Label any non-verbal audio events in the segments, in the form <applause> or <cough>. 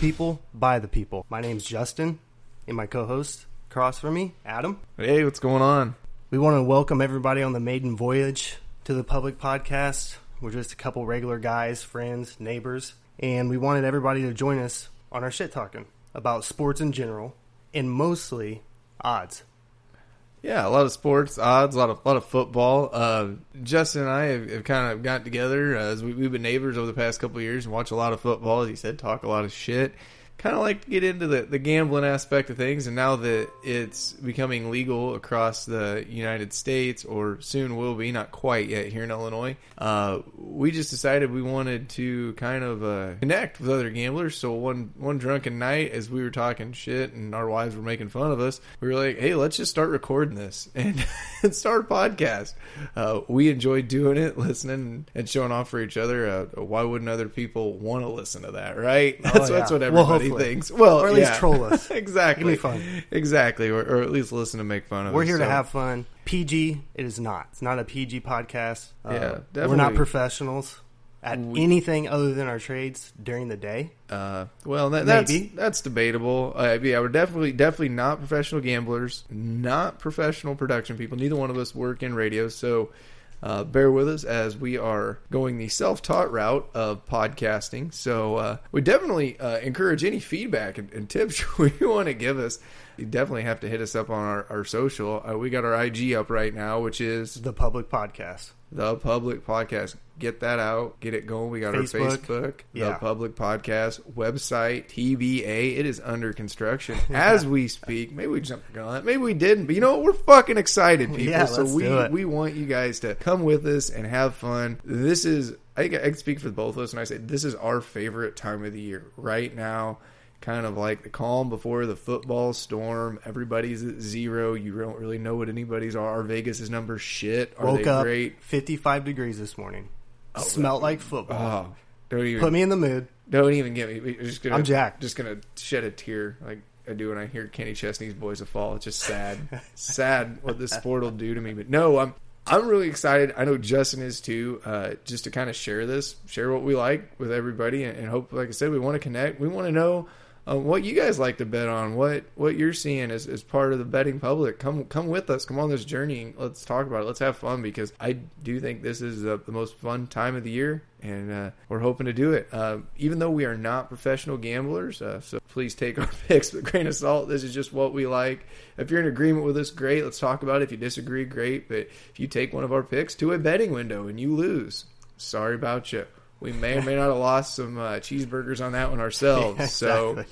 people, by the people. My name's Justin, and my co host across from me, Adam. Hey, what's going on? We want to welcome everybody on the maiden voyage to the Public Podcast. We're just a couple regular guys, friends, neighbors, and we wanted everybody to join us on our shit talking about sports in general and mostly odds. Yeah, a lot of sports odds, a lot of a lot of football. Uh, Justin and I have, have kind of got together uh, as we, we've been neighbors over the past couple years and watch a lot of football. As he said, talk a lot of shit. Kind of like to get into the, the gambling aspect of things, and now that it's becoming legal across the United States, or soon will be, not quite yet here in Illinois, uh, we just decided we wanted to kind of uh, connect with other gamblers. So one one drunken night, as we were talking shit and our wives were making fun of us, we were like, "Hey, let's just start recording this <laughs> and, and start a podcast." Uh, we enjoyed doing it, listening and showing off for each other. Uh, why wouldn't other people want to listen to that, right? <laughs> That's, yeah. that's what Well, thinks. Well, Or at least yeah. troll us. <laughs> exactly. It'll be fun. Exactly, or, or at least listen to make fun of us. We're us. here to have fun. PG, it is not. It's not a PG podcast. Uh, Yeah, We're not professionals at We- anything other than our trades during the day. Uh, well, that, that's that's debatable. Uh, yeah, we're definitely definitely not professional gamblers, not professional production people. Neither one of us work in radio, so uh, bear with us as we are going the self-taught route of podcasting. So uh, we definitely uh, encourage any feedback and, and tips <laughs> you want to give us. You definitely have to hit us up on our, our social. Uh, we got our IG up right now, which is The public podcast. the public podcast. Get that out. Get it going. We got Facebook. our Facebook, the public podcast website, TBA. It is under construction <laughs> as we speak. Maybe we jumped on that. Maybe we didn't. But you know what? We're fucking excited, <laughs> people. Yeah, so we we want you guys to come with us and have fun. This is I think I can speak for both of us and I say this is our favorite time of the year right now. Kind of like the calm before the football storm. Everybody's at zero. You don't really know what anybody's are. Is numbers shit? Are Woke they up great? 55 degrees this morning. Smelled like football. Oh, don't even Put me in the mood. don't even get me. We're just gonna, I'm Jack. Just gonna shed a tear like I do when I hear Kenny Chesney's "Boys of Fall." It's just sad, <laughs> sad what this sport will do to me. But no, I'm I'm really excited. I know Justin is too. Uh, just to kind of share this, share what we like with everybody, and, and hope, like I said, we want to connect. We want to know. Uh, what you guys like to bet on? What what you're seeing as, as part of the betting public? Come come with us. Come on this journey. Let's talk about it. Let's have fun because I do think this is the, the most fun time of the year, and uh, we're hoping to do it. Uh, even though we are not professional gamblers, uh, so please take our <laughs> picks with a grain of salt. This is just what we like. If you're in agreement with us, great. Let's talk about it. If you disagree, great. But if you take one of our picks to a betting window and you lose, sorry about you. We may or may not have lost some uh, cheeseburgers on that one ourselves. <laughs> Yeah, So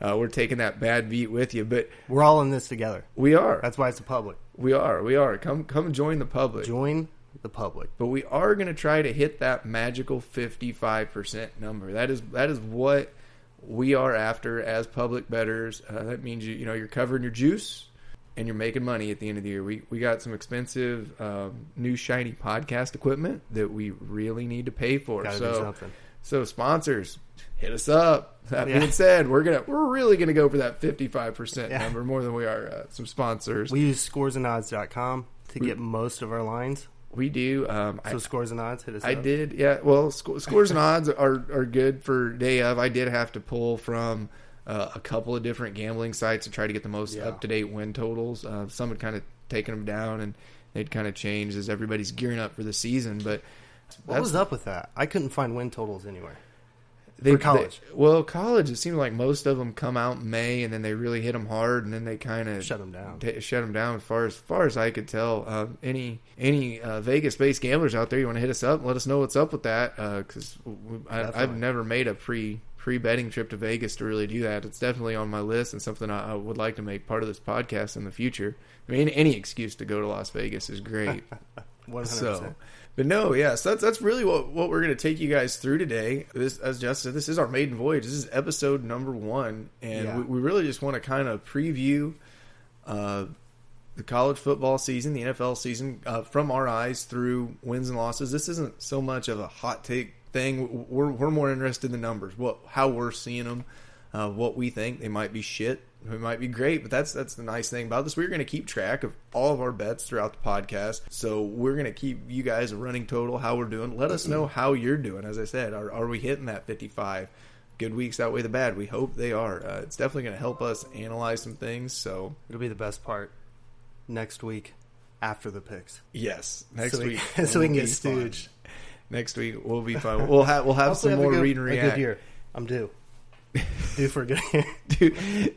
uh, we're taking that bad beat with you, but We're all in this together. we are, That's why it's the public. we are, we are. Come, come join the public. Join the public. But we are going to try to hit that magical fifty-five percent number. That is that is what we are after as public bettors. Uh, that means you you know you're covering your juice and you're making money at the end of the year. We we got some expensive um, new shiny podcast equipment that we really need to pay for. Gotta do so something. so sponsors, hit us up. That Yeah. being said, we're gonna we're really gonna go for that fifty five percent number more than we are uh, some sponsors. We use scoresandodds.com to get most of our lines. We do. Um, So I, scores and odds hit us I up. did. Yeah. Well, sc- scores and odds are are good for day of. I did have to pull from. Uh, a couple of different gambling sites to try to get the most Yeah. up to date win totals. Uh, some had kind of taken them down, and they'd kind of changed as everybody's gearing up for the season. But What was up with that? I couldn't find win totals anywhere. They, For college. they- well, college. It seems like most of them come out in May, and then they really hit them hard, and then they kind of Shut 'em down. T- shut them down. As far as far as I could tell, um, any any uh, Vegas based gamblers out there, you want to hit us up? and Let us know what's up with that because I've never made a pre pre betting trip to Vegas to really do that. It's definitely on my list and something I, I would like to make part of this podcast in the future. I mean, any excuse to go to Las Vegas is great. 100%. <laughs> So, but no, yeah, so that's that's really what what we're going to take you guys through today. This, as Justin said, this is our maiden voyage. This is episode number one, and Yeah. we, we really just want to kind of preview uh, the college football season, the NFL season, uh, from our eyes through wins and losses. This isn't so much of a hot take thing. We're we're more interested in the numbers, what how we're seeing them, uh, what we think they might be shit it might be great, but that's that's the nice thing about this. We're going to keep track of all of our bets throughout the podcast, so we're going to keep you guys a running total how we're doing. Let us know how you're doing. As I said, are are we hitting that 55? Good weeks outweigh the bad. We hope they are. Uh, it's definitely going to help us analyze some things. So It'll be the best part next week after the picks. yes, next <laughs> so we, week so we can get stooged. Next week we'll be fine. We'll have we'll have Hopefully some have more good- read and a good react. year. I'm due. <laughs> due for a good year. <laughs> due,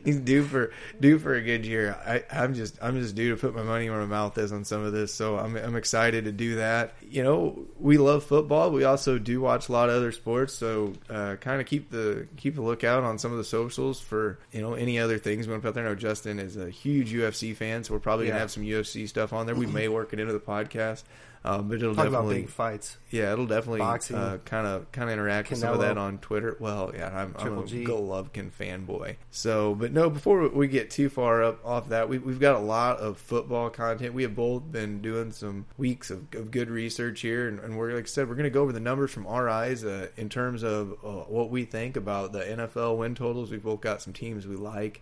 he's due for due for a good year. I, I'm just I'm just due to put my money where my mouth is on some of this, so I'm I'm excited to do that. You know, we love football. We also do watch a lot of other sports, so uh, kind of keep the keep a lookout on some of the socials for you know any other things we want to put out there. I know Justin is a huge UFC fan, so we're probably Yeah. gonna have some UFC stuff on there. We may work it into the podcast. Um, but it'll Talk about definitely, big fights. yeah, it'll definitely kind of kind of interact with some of that on Twitter. Well, yeah, I'm, I'm a G. Golovkin fanboy. So, but no, before we get too far up off that, we, we've got a lot of football content. We have both been doing some weeks of, of good research here, and, and we're like I said, we're going to go over the numbers from our eyes uh, in terms of uh, what we think about the NFL win totals. We've both got some teams we like.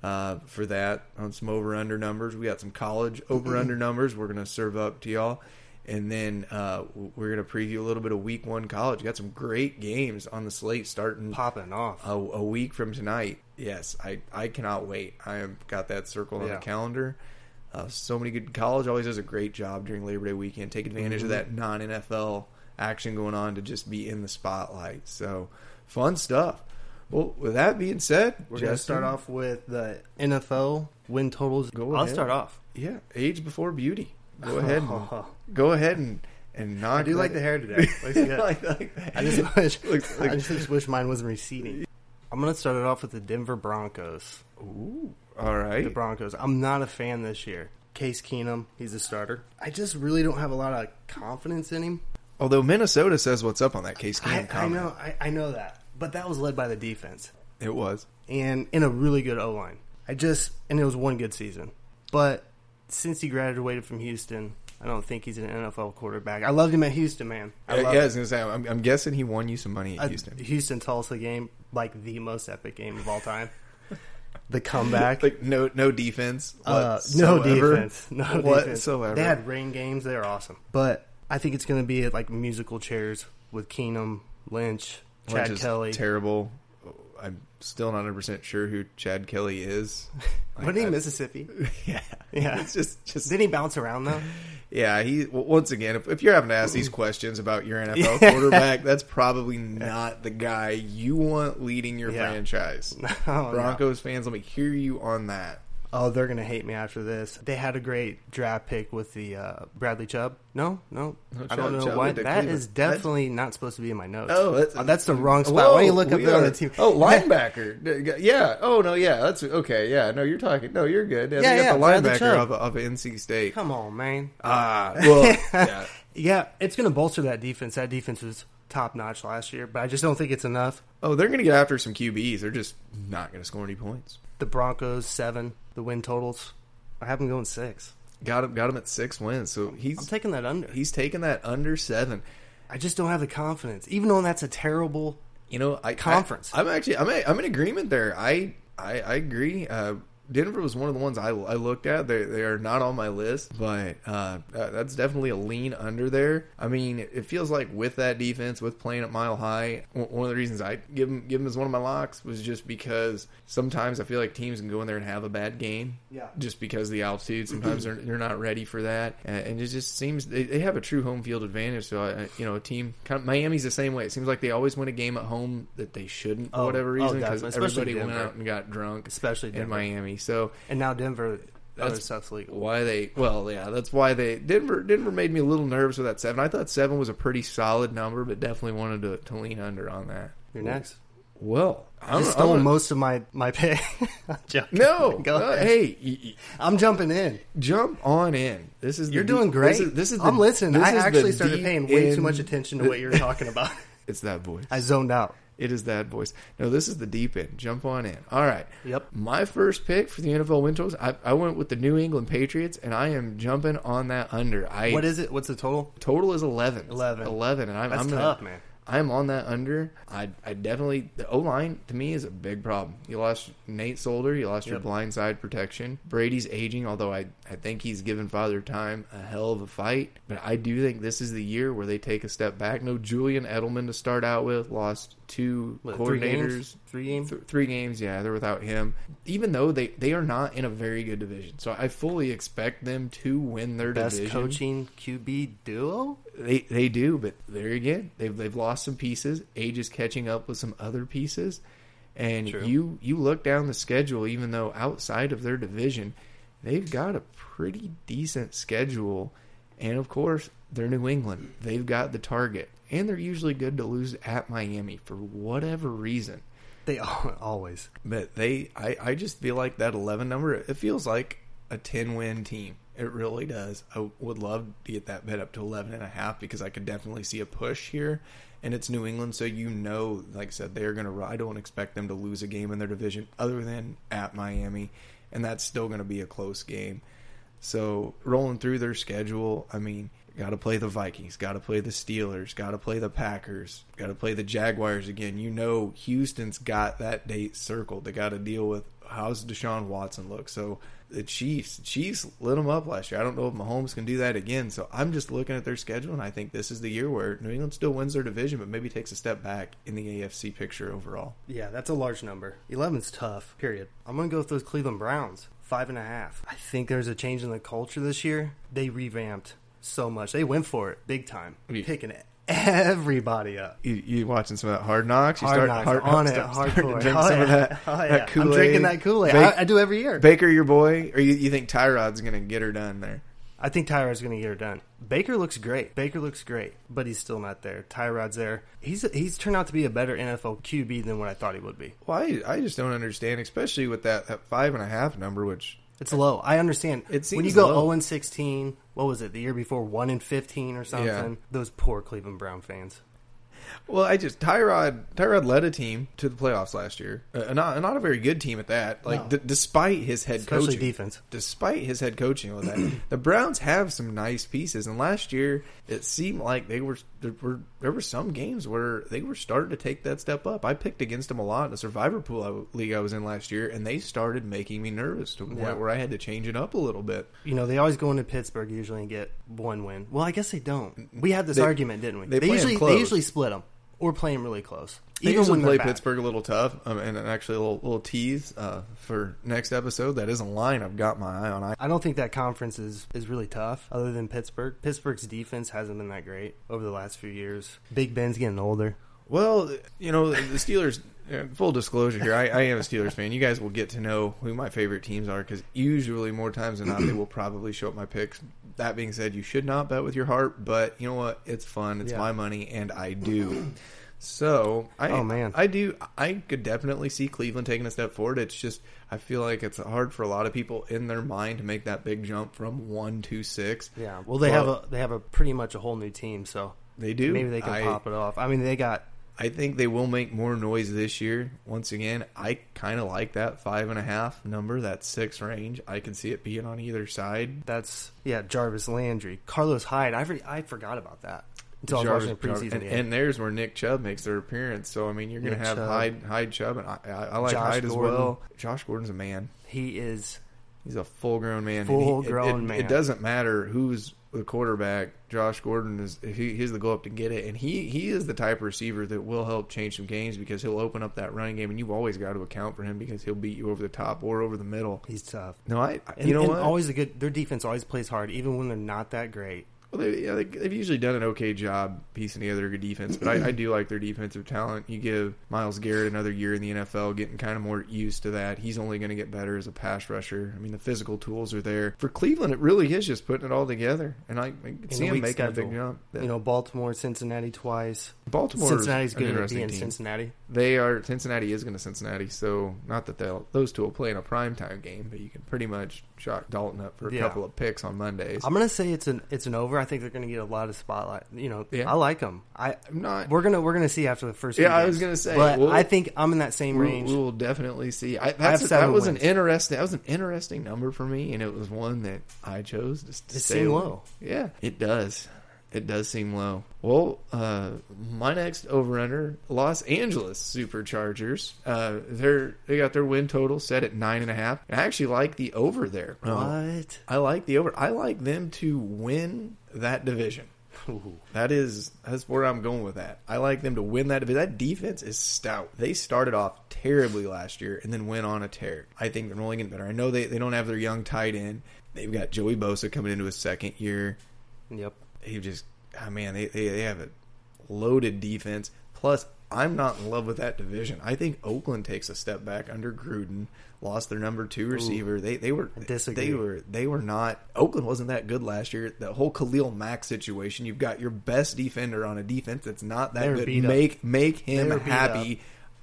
Uh, for that on some over under numbers, we got some college over under numbers. We're going to serve up to y'all, and then uh, we're going to preview a little bit of week one college. Got some great games on the slate starting Popping off. a, a week from tonight. Yes, I, I cannot wait. I have got that circled on the calendar. Uh, so many good college always does a great job during Labor Day weekend. Take advantage of that non NFL action going on to just be in the spotlight. So fun stuff. Well, with that being said, We're going to start off with the NFL win totals. Go I'll ahead. start off. Yeah, age before beauty. Go ahead. And, <laughs> go ahead and and knock. I do like that- the hair today. <laughs> Like, like. I just <laughs> wish Looks like- I just wish mine wasn't receding. I'm gonna start it off with the Denver Broncos. Ooh, all right. The Broncos. I'm not a fan this year. Case Keenum, he's a starter. I just really don't have a lot of confidence in him. Although Minnesota says what's up on that case. I, Keenum I comment. know, I, I know that, but that was led by the defense it was. and in a really good O line. I just and it was one good season, but since he graduated from Houston, I don't think he's an NFL quarterback. I loved him at Houston, man. I yeah, I was gonna say. I'm, I'm guessing he won you some money at Houston. Houston Tulsa game, like the most epic game of all time. the comeback. <laughs> Like no no defense. Uh, no defense. No <laughs> defense. whatsoever. They had rain games. They were awesome. But I think it's going to be like musical chairs with Keenum, Lynch, Chad is Kelly. Terrible. I'm still not 100 percent sure who Chad Kelly is. <laughs> Wasn't he I- Mississippi? <laughs> Yeah, Yeah. It's just just Didn't he bounce around though? yeah. He well, once again, if, if you're having to ask these questions about your NFL <laughs> quarterback, that's probably not the guy you want leading your Yeah. franchise. Oh, no. Broncos fans, let me hear you on that. Oh, they're gonna hate me after this. They had a great draft pick with the uh, Bradley Chubb. No, no, No, I don't Chubb- know Chubb why. That Cleveland. is definitely not supposed to be in my notes. Oh, that's, Uh, that's the wrong spot. Why don't you look up there on the team? Oh, <laughs> linebacker. Yeah. Oh no. Yeah. That's okay. Yeah. No, you're talking. No, you're good. Yeah, yeah, got the linebacker of, of NC State. Come on, man. Ah. <laughs> Well. yeah. Yeah, it's going to bolster that defense. That defense was top notch last year, but I just don't think it's enough. Oh, they're going to get after some QBs. They're just not going to score any points. The Broncos seven, the win totals. I have him going six. Got him. Got him at six wins. So I'm he's taking that under. he's taking that under seven. I just don't have the confidence, even though that's a terrible. You know, I Conference. I, am actually I'm I'm in agreement there. I I, I agree. Uh, Denver was one of the ones I, I looked at. They they are not on my list, but uh, uh, that's definitely a lean under there. I mean, it feels like with that defense, with playing at Mile High, one of the reasons I give them give them as one of my locks was just because sometimes I feel like teams can go in there and have a bad game, Yeah. just because of the altitude. Sometimes they're they're not ready for that, and, it just seems they, they have a true home field advantage. So I, you know, a team kind of Miami's the same way. It seems like they always win a game at home that they shouldn't for Oh, whatever oh, reason because. Especially everybody went out and got drunk Especially in Miami. So And now Denver, other That's stuff's legal. why they well yeah that's why they Denver Denver made me a little nervous with that seven. I thought seven was a pretty solid number, but definitely wanted to, to lean under on that. You're next. Well, I I'm, stole I'm- most of my my pick. <laughs> I'm no. Go uh, ahead. hey, y- y- I'm jumping in. jump on in. This is You're deep- doing great. This is, this is the, I'm listening. this I is actually started paying way too much attention to what you're talking about. <laughs> It's that voice. I zoned out. It is that voice. No, this is the deep end. Jump on in. All right. Yep. My first pick for the NFL win totals, I, I went with the New England Patriots, and I am jumping on that under. I What is it? What's the total? total is eleven. 11. Eleven, and I'm, That's I'm gonna, tough, man. I'm on that under. I I definitely the O line to me is a big problem. You lost Nate Solder, you lost your Yep. blind side protection. Brady's aging, although I I think he's given Father Time a hell of a fight. But I do think this is the year where they take a step back. No Julian Edelman to start out with. Lost two What, three coordinators. games? Three games? Th- three games, yeah, they're without him. Even though they they are not in a very good division, so I fully expect them to win their Best division. coaching QB duo? They they do, but there again, they've they've lost some pieces. Age is catching up with some other pieces, and True. you you look down the schedule. Even though outside of their division, they've got a pretty decent schedule, and of course they're New England. They've got the target, and they're usually good to lose at Miami for whatever reason. They <laughs> al- always. But they, I, I just feel like that 11 number, it feels like a 10 win team. It really does. I would love to get that bet up to 11 and a half because I could definitely see a push here. And it's New England, so you know, like I said, they're going to. I don't expect them to lose a game in their division other than at Miami, and that's still going to be a close game. So rolling through their schedule, I mean, got to play the Vikings, got to play the Steelers, got to play the Packers, got to play the Jaguars again. You know, Houston's got that date circled. They got to deal with how's Deshaun Watson look. So the Chiefs, Chiefs lit them up last year. I don't know if Mahomes can do that again. So I'm just looking at their schedule, and I think this is the year where New England still wins their division, but maybe takes a step back in the AFC picture overall. Yeah, that's a large number. 11's tough, period. I'm to go with those Cleveland Browns. Five and a half. I think there's a change in the culture this year. They revamped so much. They went for it big time, Yeah. picking everybody up. You, you watching some of that Hard Knocks? You Hard knocks on <laughs> it, start- hardcore. drink Oh, some of that, Oh, yeah. that I'm drinking that Kool-Aid. Ba- I, I do every year. Baker, your boy, or you, you think Tyrod's going to get her done there? I think Tyrod's going to get her done. Baker looks great. Baker looks great, but he's still not there. Tyrod's there. He's he's turned out to be a better NFL QB than what I thought he would be. Well, I, I just don't understand, especially with that, that five and a half number, which It's low. I understand. It when you go low. 0 and 16, what was it? The year before 1 and 15 or something. Yeah. Those poor Cleveland Brown fans. Well, I just Tyrod Tyrod led a team to the playoffs last year, uh, not not a very good team at that. Like No. d- despite his head Especially coaching, defense. despite his head coaching with that, <clears throat> the Browns have some nice pieces. And last year, it seemed like they were there were there were some games where they were starting to take that step up. I picked against them a lot in a Survivor Pool I- league I was in last year, and they started making me nervous to the Yeah. point where I had to change it up a little bit. You know, they always go into Pittsburgh usually and get one win. Well, I guess they don't. We had this They- argument, didn't we? they 'em usually they usually split them or play them really close. They Even when play. Pittsburgh a little tough, um, and actually a little, little tease uh, for next episode. That is a line I've got my eye on. I, I don't think that conference is, is really tough, other than Pittsburgh. Pittsburgh's defense hasn't been that great over the last few years. Big Ben's getting older. well, you know, the Steelers. uh, Full disclosure here, I, I am a Steelers fan. You guys will get to know who my favorite teams are because usually, more times than not, they will probably show up my picks. That being said, you should not bet with your heart, but you know what? It's fun. It's Yeah. my money, and I do. <clears throat> So I, Oh, man. I do. I could definitely see Cleveland taking a step forward. It's just I feel like it's hard for a lot of people in their mind to make that big jump from one to six. Yeah. Well, they Well- have a they have a pretty much a whole new team, so They do. maybe they can I, pop it off. I mean, they got I think they will make more noise this year. Once again, I kind of like that five and a half number, that six range. I can see it being on either side. that's yeah Jarvis Landry, Carlos Hyde. I re- I forgot about that until I was watching the Jarvis- preseason and, and there's where Nick Chubb makes their appearance. So I mean, you're going to have Chubb. Hyde, Hyde Chubb, and I, I, I like Josh Hyde as well. Josh Gordon's a man. he is He's a full grown man. and he- Full-grown it, it, man. It doesn't matter who's the quarterback. Josh Gordon is he, he's the go up to get it, and he he is the type of receiver that will help change some games because he'll open up that running game, and you've always got to account for him because he'll beat you over the top or over the middle. he's tough. No, I, I And, you know always a good. Their defense always plays hard, even when they're not that great. Well, they, yeah, they, they've usually done an okay job piecing together a good defense, but I, I do like their defensive talent. You give Myles Garrett another year in the NFL, getting kind of more used to that. He's only going to get better as a pass rusher. I mean, the physical tools are there. For Cleveland, it really is just putting it all together, and I, I can In see him making a big jump. You know, Baltimore, Cincinnati twice. Baltimore Cincinnati's good at interesting being team. Cincinnati. They are Cincinnati is going to Cincinnati, so not that they'll those two will play in a primetime game, but you can pretty much chalk Dalton up for a Yeah. couple of picks on Mondays. I'm gonna say it's an it's an over. I think they're gonna get a lot of spotlight. You know, Yeah. I like them. I I'm not. we're gonna we're gonna see after the first. Yeah, I games. was gonna say, but we'll- I think I'm in that same We, range. we will definitely see. I, have that's, that seven was wins. an interesting. That was an interesting number for me, and it was one that I chose to, to stay seemed low. Yeah, it does. It does seem low. Well, uh, my next over under Los Angeles Superchargers. Uh, they're they got their win total set at nine and a half. I actually like the over there. What? I like the over. I like them to win that division. Ooh. That is that's where I'm going with that. I like them to win that. Division. That defense is stout. They started off terribly last year and then went on a tear. I think they're only getting better. I know they, they don't have their young tight end. They've got Joey Bosa coming into his second year. Yep. He just, oh man, they, they, they have a loaded defense. Plus, I'm not in love with that division. I think Oakland takes a step back under Gruden. Lost their number two receiver. They they were they were they were not. Oakland wasn't that good last year. The whole Khalil Mack situation. You've got your best defender on a defense that's not that good. beat up. Make make him They were beat happy.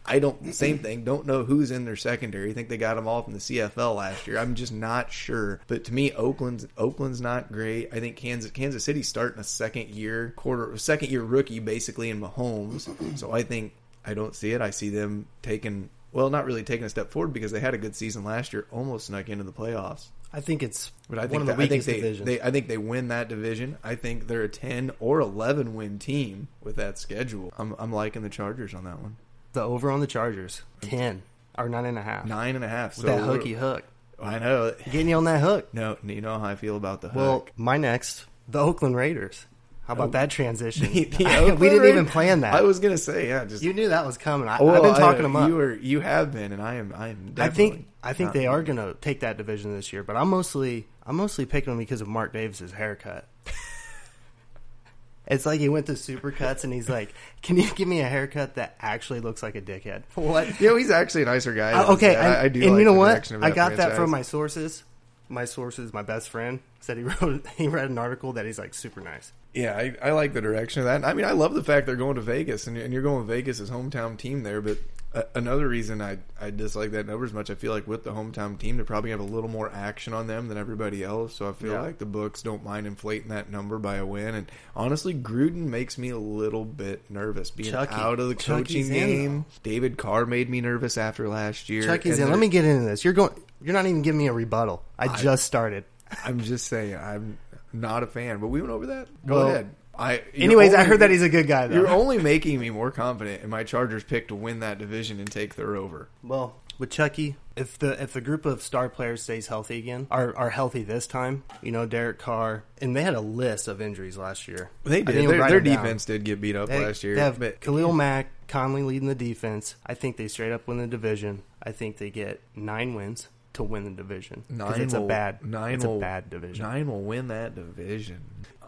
I don't. Mm-hmm. Same thing. Don't know who's in their secondary. I think they got them all from the CFL last year. I'm just not sure. But to me, Oakland's Oakland's not great. I think Kansas Kansas City's starting a second year quarter second year rookie basically in Mahomes. Mm-hmm. So I think I don't see it. I see them taking well, not really taking a step forward because they had a good season last year, almost snuck into the playoffs. I think it's But I think that, I think they, they I think they win that division. I think they're a ten or eleven win team with that schedule. I'm I'm liking the Chargers on that one. The over on the Chargers, ten or nine and a half. Nine and a half. With So that hooky hook, I know. getting you on that hook. No, you know how I feel about the Well, hook. my next, the Oakland Raiders. How about that transition? <laughs> The- <laughs> the we didn't even plan that. I was gonna say, yeah, just you knew that was coming. I, Well, I've been I- talking them up. You are, you have been, and I am, I am. I Definitely think I think not- they are going to take that division this year, but I'm mostly I'm mostly picking them because of Mark Davis's haircut. It's like he went to Supercuts and he's like, "Can you give me a haircut that actually looks like a dickhead?" <laughs> What? You know, he's actually a nicer guy. Uh, okay, I, I, I do. And like you know what? I got that from my sources. My sources, my best friend said he <laughs> wrote he read an article that he's like super nice. Yeah, I, I like the direction of that. I mean, I love the fact they're going to Vegas, and, and you're going Vegas' hometown team there. But uh, another reason I I dislike that number as much, I feel like with the hometown team, they're probably have a little more action on them than everybody else. So I feel Yeah. like the books don't mind inflating that number by a win. And honestly, Gruden makes me a little bit nervous being Chucky. out of the Chucky's coaching in, game. David Carr made me nervous after last year. Chucky's in. Let me get into this. You're going. You're not even giving me a rebuttal. I, just started. I'm just saying, I'm not a fan. But we went over that. Go Well, ahead. I. you're Anyways, I heard that he's a good guy though. You're only making me more confident in my Chargers pick to win that division and take their over. Well, with Chucky, if the if the group of star players stays healthy again, are are healthy this time, you know, Derek Carr, and they had a list of injuries last year. They did. Their, their them down. defense did get beat up They, last year. they have but Khalil Mack, Conley leading the defense. I think they straight up win the division. I think they get nine wins to win the division nine it's a bad nine it's will, a bad division. Nine will win that division.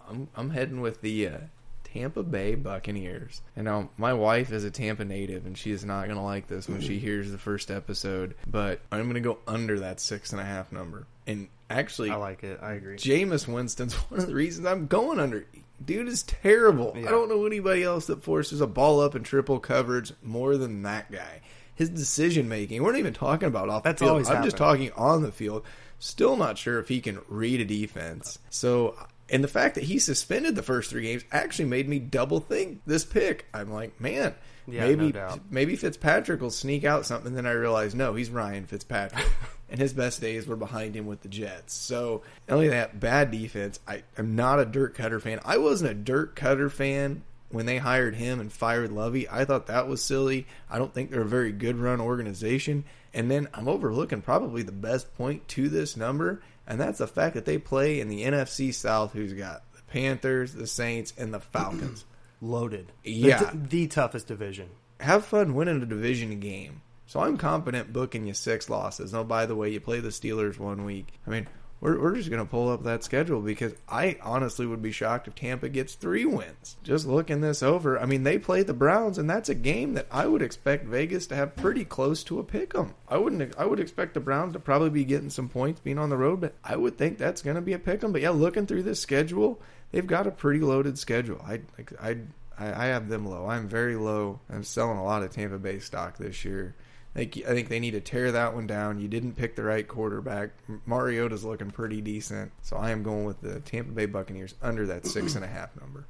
I'm I'm heading with the uh, Tampa Bay Buccaneers. And now my wife is a Tampa native, and she is not gonna like this when she hears the first episode. But I'm gonna go under that six and a half number. And actually, I like it. I agree. Jameis Winston's <laughs> one of the reasons I'm going under. Dude is terrible. Yeah. I don't know anybody else that forces a ball up in triple coverage more than that guy. His decision making. We're not even talking about off That's the field. always I'm just talking on the field. Still not sure if he can read a defense. So, and the fact that he suspended the first three games actually made me double think this pick. I'm like, man, Yeah, maybe no maybe Fitzpatrick will sneak out something. Then I realized, no, he's Ryan Fitzpatrick, <laughs> and his best days were behind him with the Jets. So not only that, bad defense. I am not a Dirk Koetter fan. I wasn't a Dirk Koetter fan when they hired him and fired Lovie. I thought that was silly. I don't think they're a very good run organization. And then I'm overlooking probably the best point to this number, and that's the fact that they play in the NFC South. Who's got the Panthers, the Saints, and the Falcons. <clears throat> Loaded. The- Yeah. the, toughest division. have fun winning a division game. So I'm confident booking you six losses. Oh, by the way, you play the Steelers one week. I mean, we're, we're just going to pull up that schedule because I honestly would be shocked if Tampa gets three wins. Just looking this over, I mean, they play the Browns, and that's a game that I would expect Vegas to have pretty close to a pick 'em. I wouldn't. I would expect the Browns to probably be getting some points being on the road, but I would think that's going to be a pick 'em. But yeah, looking through this schedule, they've got a pretty loaded schedule. I I I, I have them low. I'm very low. I'm selling a lot of Tampa Bay stock this year. I think, I think they need to tear that one down. You didn't pick the right quarterback. Mariota's looking pretty decent, so I am going with the Tampa Bay Buccaneers under that six and a half number.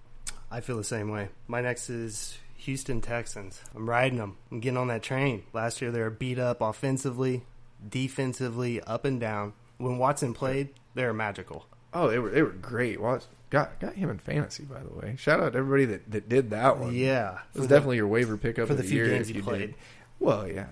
I feel the same way. My next is Houston Texans. I'm riding them. I'm getting on that train. Last year they were beat up offensively, defensively, up and down. When Watson played, they were magical. Oh, they were they were great. Watch got got him in fantasy by the way. Shout out to everybody that, that did that one. Yeah, it was the- definitely your waiver pickup for the the, few year games if you played. did. Well, yeah.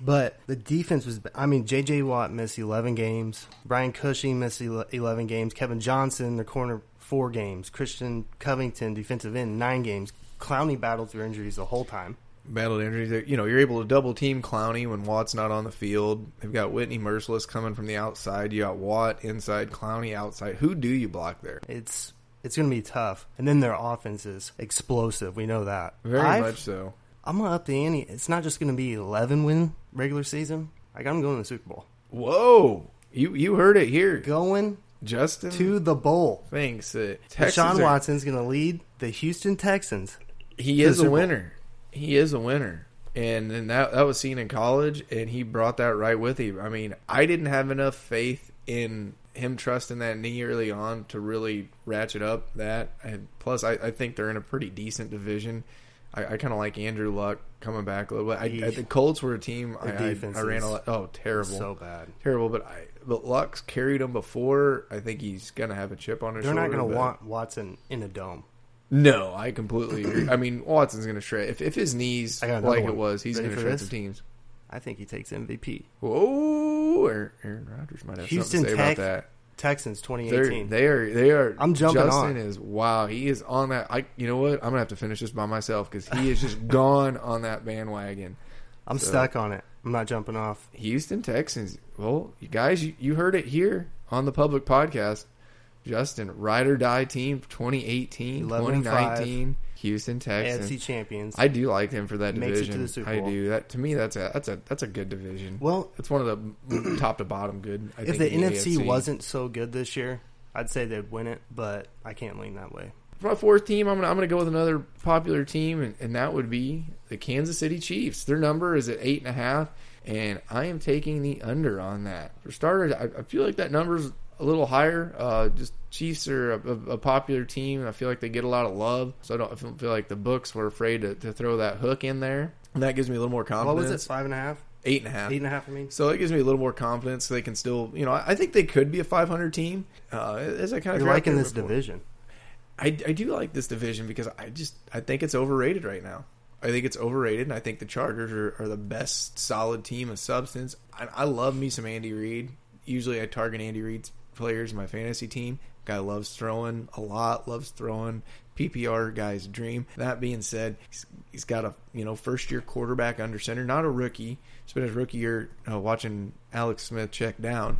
But the defense was. I mean, J.J. Watt missed 11 games. Brian Cushing missed 11 games. Kevin Johnson, the corner, four games. Christian Covington, defensive end, nine games. Clowney battled through injuries the whole time. battled injuries. You know, you're able to double team Clowney when Watt's not on the field. They've got Whitney Mercilus coming from the outside. You got Watt inside, Clowney outside. Who do you block there? It's it's going to be tough. And then their offense is explosive. We know that. Very I've- much so. I'm to up the ante. It's not just going to be 11 win regular season. I got them going to the Super Bowl. Whoa, you you heard it here, Going Justin. to the bowl. Thanks. that Texans Deshaun are- Watson's going to lead the Houston Texans. he is a winner. He is a winner. And then that that was seen in college, and he brought that right with him. I mean, I didn't have enough faith in him trusting that knee early on to really ratchet up that. And plus, I, I think they're in a pretty decent division. I, I kind of like Andrew Luck coming back a little bit. I, I, the Colts were a team I, I, I ran a lot. Oh, terrible, So bad. terrible. But I but Luck's carried him before. I think he's gonna have a chip on his shoulder. They're shoulder. not going to but- want Watson in a dome. no, I completely agree. I mean, Watson's going to shred. If, if his knees like one. it was, he's Ready for shred this? some teams. I think he takes MVP. Whoa, Aaron, Aaron Rodgers might have Houston something to say Tech, about that. Texans They're, 2018. they are. They are. I'm jumping Justin on. is wow. He is on that. I. You know what? I'm gonna have to finish this by myself because he is just <laughs> gone on that bandwagon. I'm so- stuck on it. I'm not jumping off. Houston Texans. Well, you guys, you, you heard it here on the public podcast. Justin, ride or die team 2018, 11 and 2019, Houston Texans. AFC champions. I do like him for that Makes it to division. the Super I do. That to me, that's a that's a that's a good division. well, it's one of the <clears throat> top to bottom good. I if think, the in NFC AFC. wasn't so good this year, I'd say they'd win it, but I can't lean that way. For my fourth team, I'm gonna I'm gonna go with another popular team, and, and that would be the Kansas City Chiefs. Their number is at eight and a half, and I am taking the under on that. For starters, I, I feel like that number's a little higher. Uh, just Chiefs are a, a, a popular team, I feel like they get a lot of love. So I don't, I don't feel like the books were afraid to, to throw that hook in there. And that gives me a little more confidence. What was it? Five and a half? Eight and a half. Eight and a half, I mean? So it gives me a little more confidence. So they can still, you know, I I think they could be a 500 team. Uh, as I kind of You're liking this division. I, I do like this division because I just I think it's overrated right now. I think it's overrated, and I think the Chargers are, are the best solid team of substance. I, I love me some Andy Reid. Usually, I target Andy Reid's players in my fantasy team. Guy loves throwing a lot, loves throwing. PPR guy's dream. That being said, he's, he's got a you know first year quarterback under center, not a rookie. Spent his rookie year uh, watching Alex Smith check down,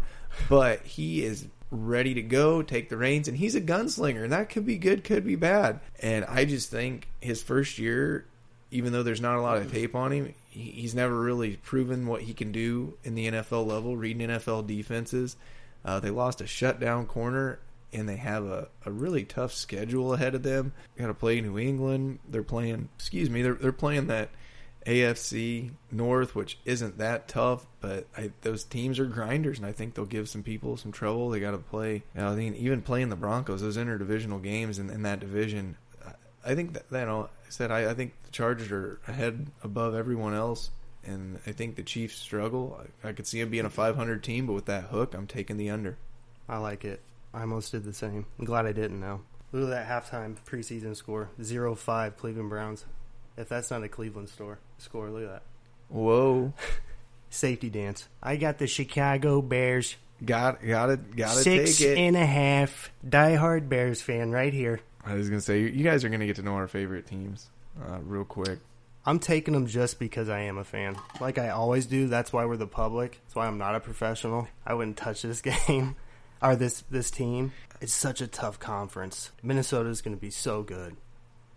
but he is ready to go, take the reins, and he's a gunslinger, and that could be good, could be bad. And I just think his first year, even though there's not a lot of tape on him, he- he's never really proven what he can do in the NFL level, reading NFL defenses. Uh, they lost a shutdown corner, and they have a, a really tough schedule ahead of them. Got to play New England. They're playing, excuse me, they're they're playing that AFC North, which isn't that tough, but I, those teams are grinders, and I think they'll give some people some trouble. They got to play. You know, I think even playing the Broncos, those interdivisional games in, in that division, I- think that you know, I said I, I think the Chargers are ahead above everyone else, and I think the Chiefs struggle. I, I could see them being a 500 team, but with that hook, I'm taking the under. I like it. I almost did the same. I'm glad I didn't now. Look at that halftime preseason score 0 5 Cleveland Browns. If that's not a Cleveland store score, look at that. Whoa, <laughs> Safety dance. I got the Chicago Bears. got got it, got to Six take it. and a half. Diehard Bears fan right here. I was gonna say you guys are gonna get to know our favorite teams uh, real quick. I'm taking them just because I am a fan. Like I always do. That's why we're the public. That's why I'm not a professional. I wouldn't touch this <laughs> game or this this team. It's such a tough conference. Minnesota is going to be so good.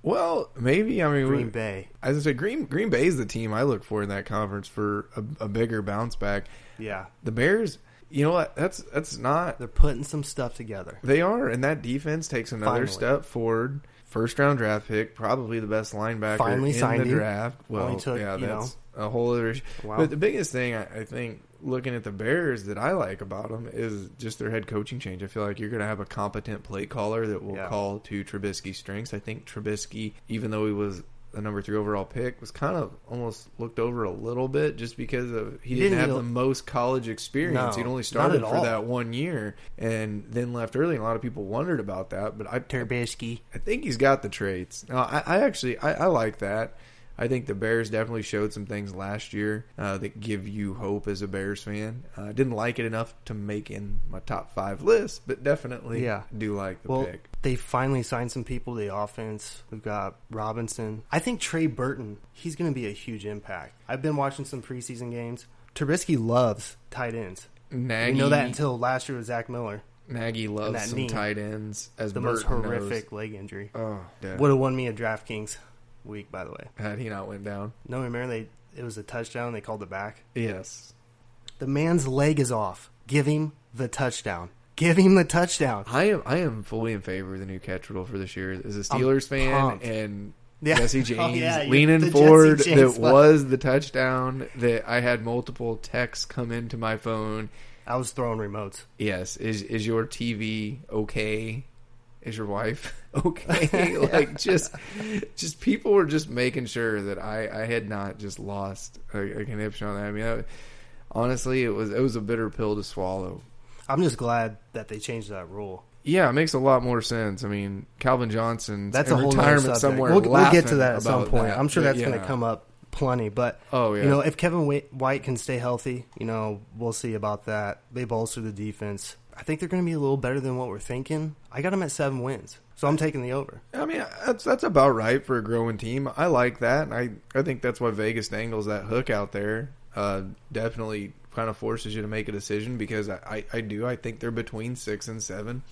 Well, maybe I mean Green we- Bay. As I say, Green Green Bay is the team I look for in that conference for a, a bigger bounce back. Yeah. The Bears, you know what? That's that's not. They're putting some stuff together. They are, and that defense takes another Finally. step forward. First round draft pick, probably the best linebacker Finally in signed the him. draft. Well, Only took, yeah, you know. that's a whole other issue. Wow. But the biggest thing I, I think, looking at the Bears, that I like about them is just their head coaching change. I feel like you're going to have a competent play caller that will Yeah. call to Trubisky's strengths. I think Trubisky, even though he was the number three overall pick, was kind of almost looked over a little bit just because of he, He didn't, didn't have the most college experience. No, He'd only started for all. that one year and then left early. And a lot of people wondered about that, but I Trubisky. I think he's got the traits. No, I, I actually I, I like that. I think the Bears definitely showed some things last year uh, that give you hope as a Bears fan. I didn't like it enough to make in my top five list, but definitely Yeah. do like the Well, pick. they finally signed some people to the offense. We've got Robinson. I think Trey Burton, he's going to be a huge impact. I've been watching some preseason games. Trubisky loves tight ends. Nagy, We know that until last year with Zach Miller, Nagy loves some knee. tight ends as the most Burton knows. horrific leg injury. Oh. Would have won me a DraftKings week, by the way. had he not went down? No, remember they it was a touchdown. They called it back. Yes. The man's leg is off. Give him the touchdown. Give him the touchdown. I am I am fully in favor of the new catch rule for this year as a I'm Steelers fan pumped. and Yeah. Jesse <laughs> Oh, James yeah, leaning forward that was the touchdown that I had multiple texts come into my phone. I was throwing remotes. Yes, is is your TV okay? Is your wife <laughs> okay? <laughs> like just just people were just making sure that I I had not just lost a, a conniption on that. I mean, I, honestly, it was it was a bitter pill to swallow. I'm just glad that they changed that rule. Yeah, it makes a lot more sense. I mean, Calvin Johnson That's a whole retirement somewhere. We'll, we'll get to that at some point. that. I'm sure that's going to come up plenty. But Oh yeah, you know, if Kevin White can stay healthy, you know, we'll see about that. They bolster the defense. I think they're going to be a little better than what we're thinking. I got them at seven wins, so I'm taking the over. I mean, that's that's about right for a growing team. I like that. and I I think that's why Vegas dangles that hook out there. Uh, definitely kind of forces you to make a decision because I, I, I do. I think they're between six and seven.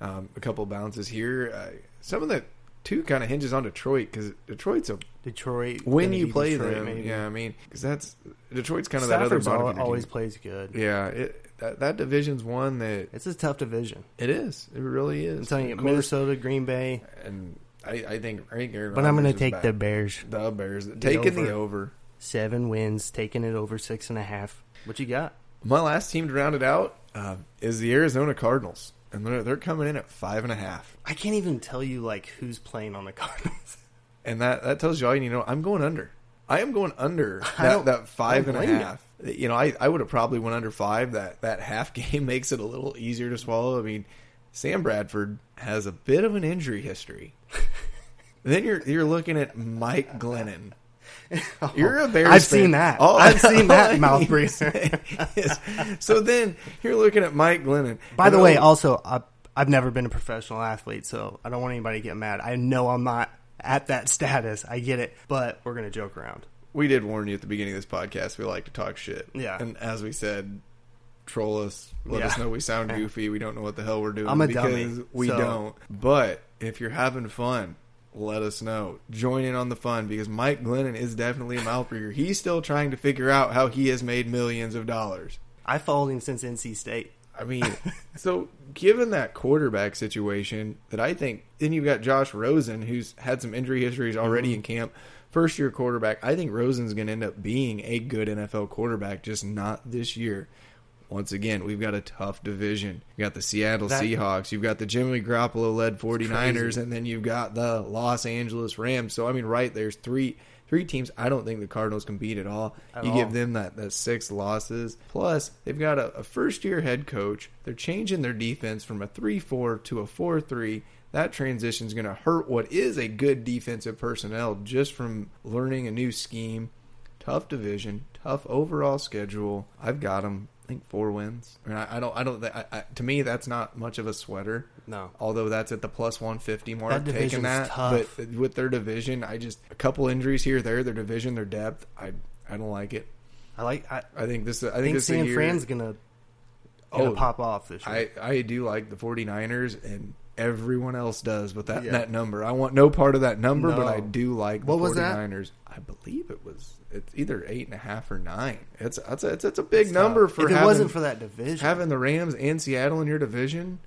Um, a couple bounces here. Uh, some of that too kind of hinges on Detroit because Detroit's a Detroit when you play Detroit, them. maybe. Yeah, I mean, because that's Detroit's kind of that other Stafford's bottom al- feeder always plays good. Yeah, it, that that division's one that It's a tough division. it is. It really is. I'm telling you, course, Minnesota, Green Bay, and I, I think I think Aaron but I'm going to take back. the Bears. The Bears taking the over. over. Seven wins, taking it over six and a half. What you got? My last team to round it out uh, is the Arizona Cardinals, and they're they're coming in at five and a half, I can't even tell you like who's playing on the Cardinals. <laughs> and that that tells you all you need to know. I'm going under. I am going under <laughs> that, that five and a half. You know, I, I would have probably went under five. That that half <laughs> game makes it a little easier to swallow. I mean, Sam Bradford has a bit of an injury history. <laughs> then you're you're looking at Mike Glennon. <laughs> Oh, you're a Bears. I've fan. seen that. All- I've seen that mouth breather. is- So then you're looking at Mike Glennon. By the And way, oh, also, I, I've never been a professional athlete, so I don't want anybody to get mad. I know I'm not at that status. I get it, but we're gonna joke around. We did warn you at the beginning of this podcast. We like to talk shit. Yeah. And as we said, troll us. Let us know we sound goofy. We don't know what the hell we're doing I'm a because dummy, we so- don't. But if you're having fun, let us know. Join in on the fun because Mike Glennon is definitely a mouth breather. He's still trying to figure out how he has made millions of dollars. I followed him since NC State. I mean, <laughs> so given that quarterback situation, that I think then you've got Josh Rosen, who's had some injury histories already mm-hmm. in camp, first year quarterback. I think Rosen's going to end up being a good NFL quarterback, just not this year. Once again, we've got a tough division. You got the Seattle That- Seahawks, you've got the Jimmy Garoppolo led 49ers, crazy. and then you've got the Los Angeles Rams. So I mean, right there's three three teams. I don't think the Cardinals can beat at all. At you all. give them that, that six losses. Plus, they've got a, a first year head coach. They're changing their defense from a 3 4 to a 4 3. That transition is going to hurt what is a good defensive personnel just from learning a new scheme. Tough division, tough overall schedule. I've got them. I think four wins. I, mean, I, I don't. I don't. I, I, to me, that's not much of a sweater. No. Although that's at the plus one fifty mark, That taking that. tough. But uh, with their division, I just a couple injuries here, there, their division, their depth. I I don't like it. I like. I, I think this. I think, think this is San. Fran's gonna, gonna Oh, pop off this year. I I do like the 49ers and everyone else does with that Yeah. that number. I want no part of that number, but I do like the What was that? 49ers. I believe it was it's either eight and a half or nine. It's it's a, it's, it's a big It's number tough. for if it having, wasn't for that division. having the Rams and Seattle in your division.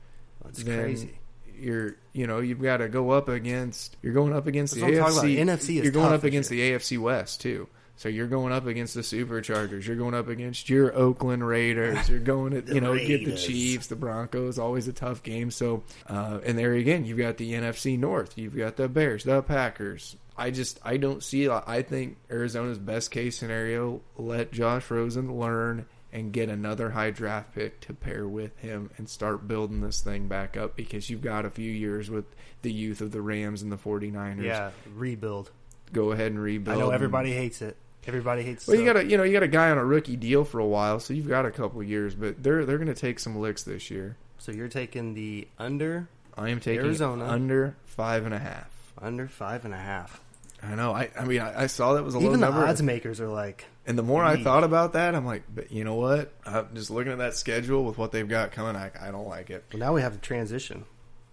it's then crazy. You're, you know, you've got to go up against. You're going up against That's the AFC. NFC is you're going tough up against the AFC West too. So you're going up against the Superchargers. You're going up against your Oakland Raiders. You're going to, <laughs> you know, get the Chiefs, the Broncos. Always a tough game. So, uh, and there again, you've got the NFC North. You've got the Bears, the Packers. I just, I don't see. I think Arizona's best case scenario: let Josh Rosen learn and get another high draft pick to pair with him and start building this thing back up because you've got a few years with the youth of the Rams and the 49ers. Yeah, rebuild. Go ahead and rebuild. I know and- everybody hates it. Everybody hates. well, you got a you know you got a guy on a rookie deal for a while, so you've got a couple years, but they're they're going to take some licks this year. So you're taking the under I am taking Arizona. under five and a half. under five and a half. I know. I I mean I, I saw that was a low Even the number, odds makers are like, and the more I thought about that, I'm like, but you know what? I'm just looking at that schedule with what they've got coming. I I don't like it. well, now we have a transition.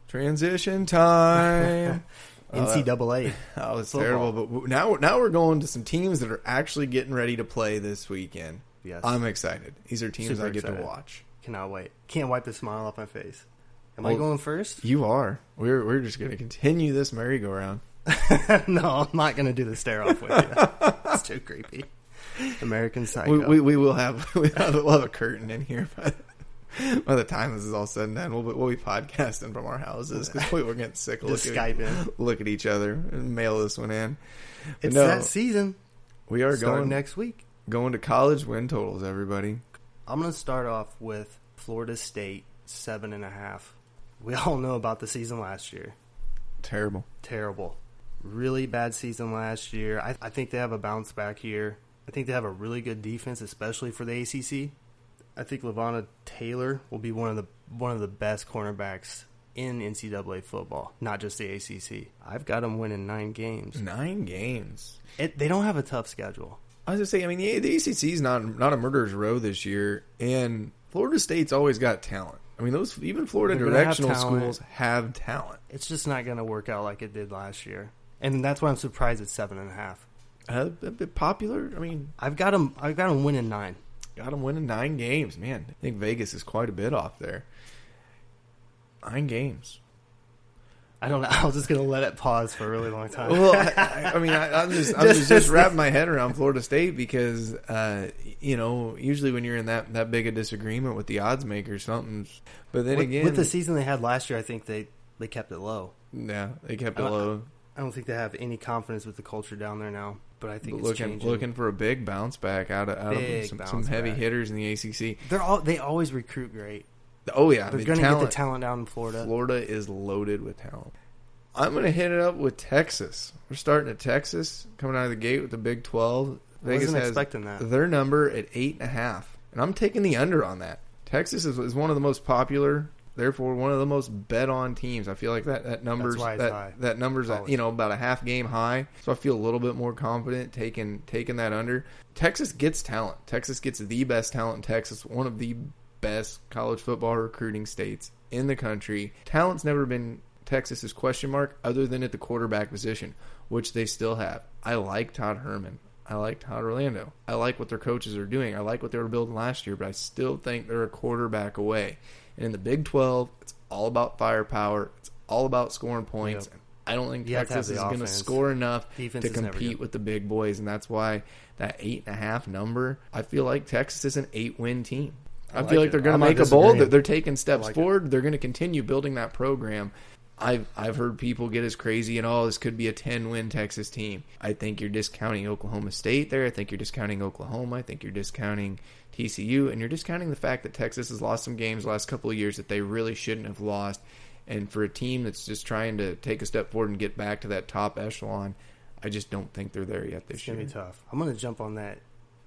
Transition time. <laughs> Oh, that- NCAA. That was Football. terrible. But now, now we're going to some teams that are actually getting ready to play this weekend. Yes, I'm excited. These are teams Super I get excited. to watch. cannot wait. Can't wipe the smile off my face. Am I going first? You are. We're we're just going to continue this merry-go-round. <laughs> no, I'm not going to do the stare off with you. It's too creepy. American Psycho. We, we we will have <laughs> we have we'll have a curtain in here by the, <laughs> by the time this is all said and done. We'll be, we'll be podcasting from our houses because we, <laughs> we're getting sick of Just looking Skype in. look at each other and mail this one in. It's No. that season. We are going next week. going to college win totals. Everybody. I'm going to start off with Florida State seven and a half. We all know about the season last year. Terrible. Terrible. Really bad season last year. I, I think they have a bounce back here. I think they have a really good defense, especially for the ACC. I think Levonta Taylor will be one of the one of the best cornerbacks in NCAA football, not just the ACC. I've got them winning nine games. Nine games. It, they don't have a tough schedule. I was gonna say, I mean, the, the ACC is not not a murderer's row this year, and Florida State's always got talent. I mean, those even Florida They're gonna have directional schools have talent. It's just not going to work out like it did last year, and that's why I'm surprised it's seven and a half. Uh, a bit popular. I mean, I've got them. I've got them winning nine. Got them winning nine games. Man, I think Vegas is quite a bit off there. Nine games. I don't know. <laughs> I was just going to let it pause for a really long time. Well, I, I, mean, I, I'm just I'm just, <laughs> just wrapping my head around Florida State because uh, you know usually when you're in that that big a disagreement with the odds makers, something's. But then with, again, with the season they had last year, I think they they kept it low. yeah, they kept it low. I don't think they have any confidence with the culture down there now. But I think it's looking changing. looking for a big bounce back out of out Big of some, some heavy back. hitters in the ACC. They're all they always recruit great. Oh yeah, They're the going to get the talent down in Florida. Florida is loaded with talent. I'm going to hit it up with Texas. We're starting at Texas, coming out of the gate with the Big 12. Vegas Wasn't expecting that. their number at eight and a half, and I'm taking the under on that. Texas is, is one of the most popular, therefore one of the most bet on teams. I feel like that that numbers that high. that numbers at, you know about a half game high, so I feel a little bit more confident taking taking that under. Texas gets talent. Texas gets the best talent in Texas, one of the best college football recruiting states in the country. Talent's never been Texas's question mark, other than at the quarterback position, which they still have. I like Todd Herman. I like Todd Orlando. I like what their coaches are doing. I like what they were building last year, but I still think they're a quarterback away. And in the Big 12, it's all about firepower. It's all about scoring points. Yep. And I don't think You Texas is going to score enough Defense to compete with the big boys, and that's why that eight and a half number. I feel like Texas is an eight-win team. I, I feel like it. they're going to make a bowl. That they're taking steps like it. forward. They're going to continue building that program. I've I've heard people get as crazy and all this could be a ten win Texas team. I think you're discounting Oklahoma State there. I think you're discounting Oklahoma. I think you're discounting TCU, and you're discounting the fact that Texas has lost some games the last couple of years that they really shouldn't have lost. And for a team that's just trying to take a step forward and get back to that top echelon, I just don't think they're there yet this It's gonna year. be tough. I'm gonna jump on that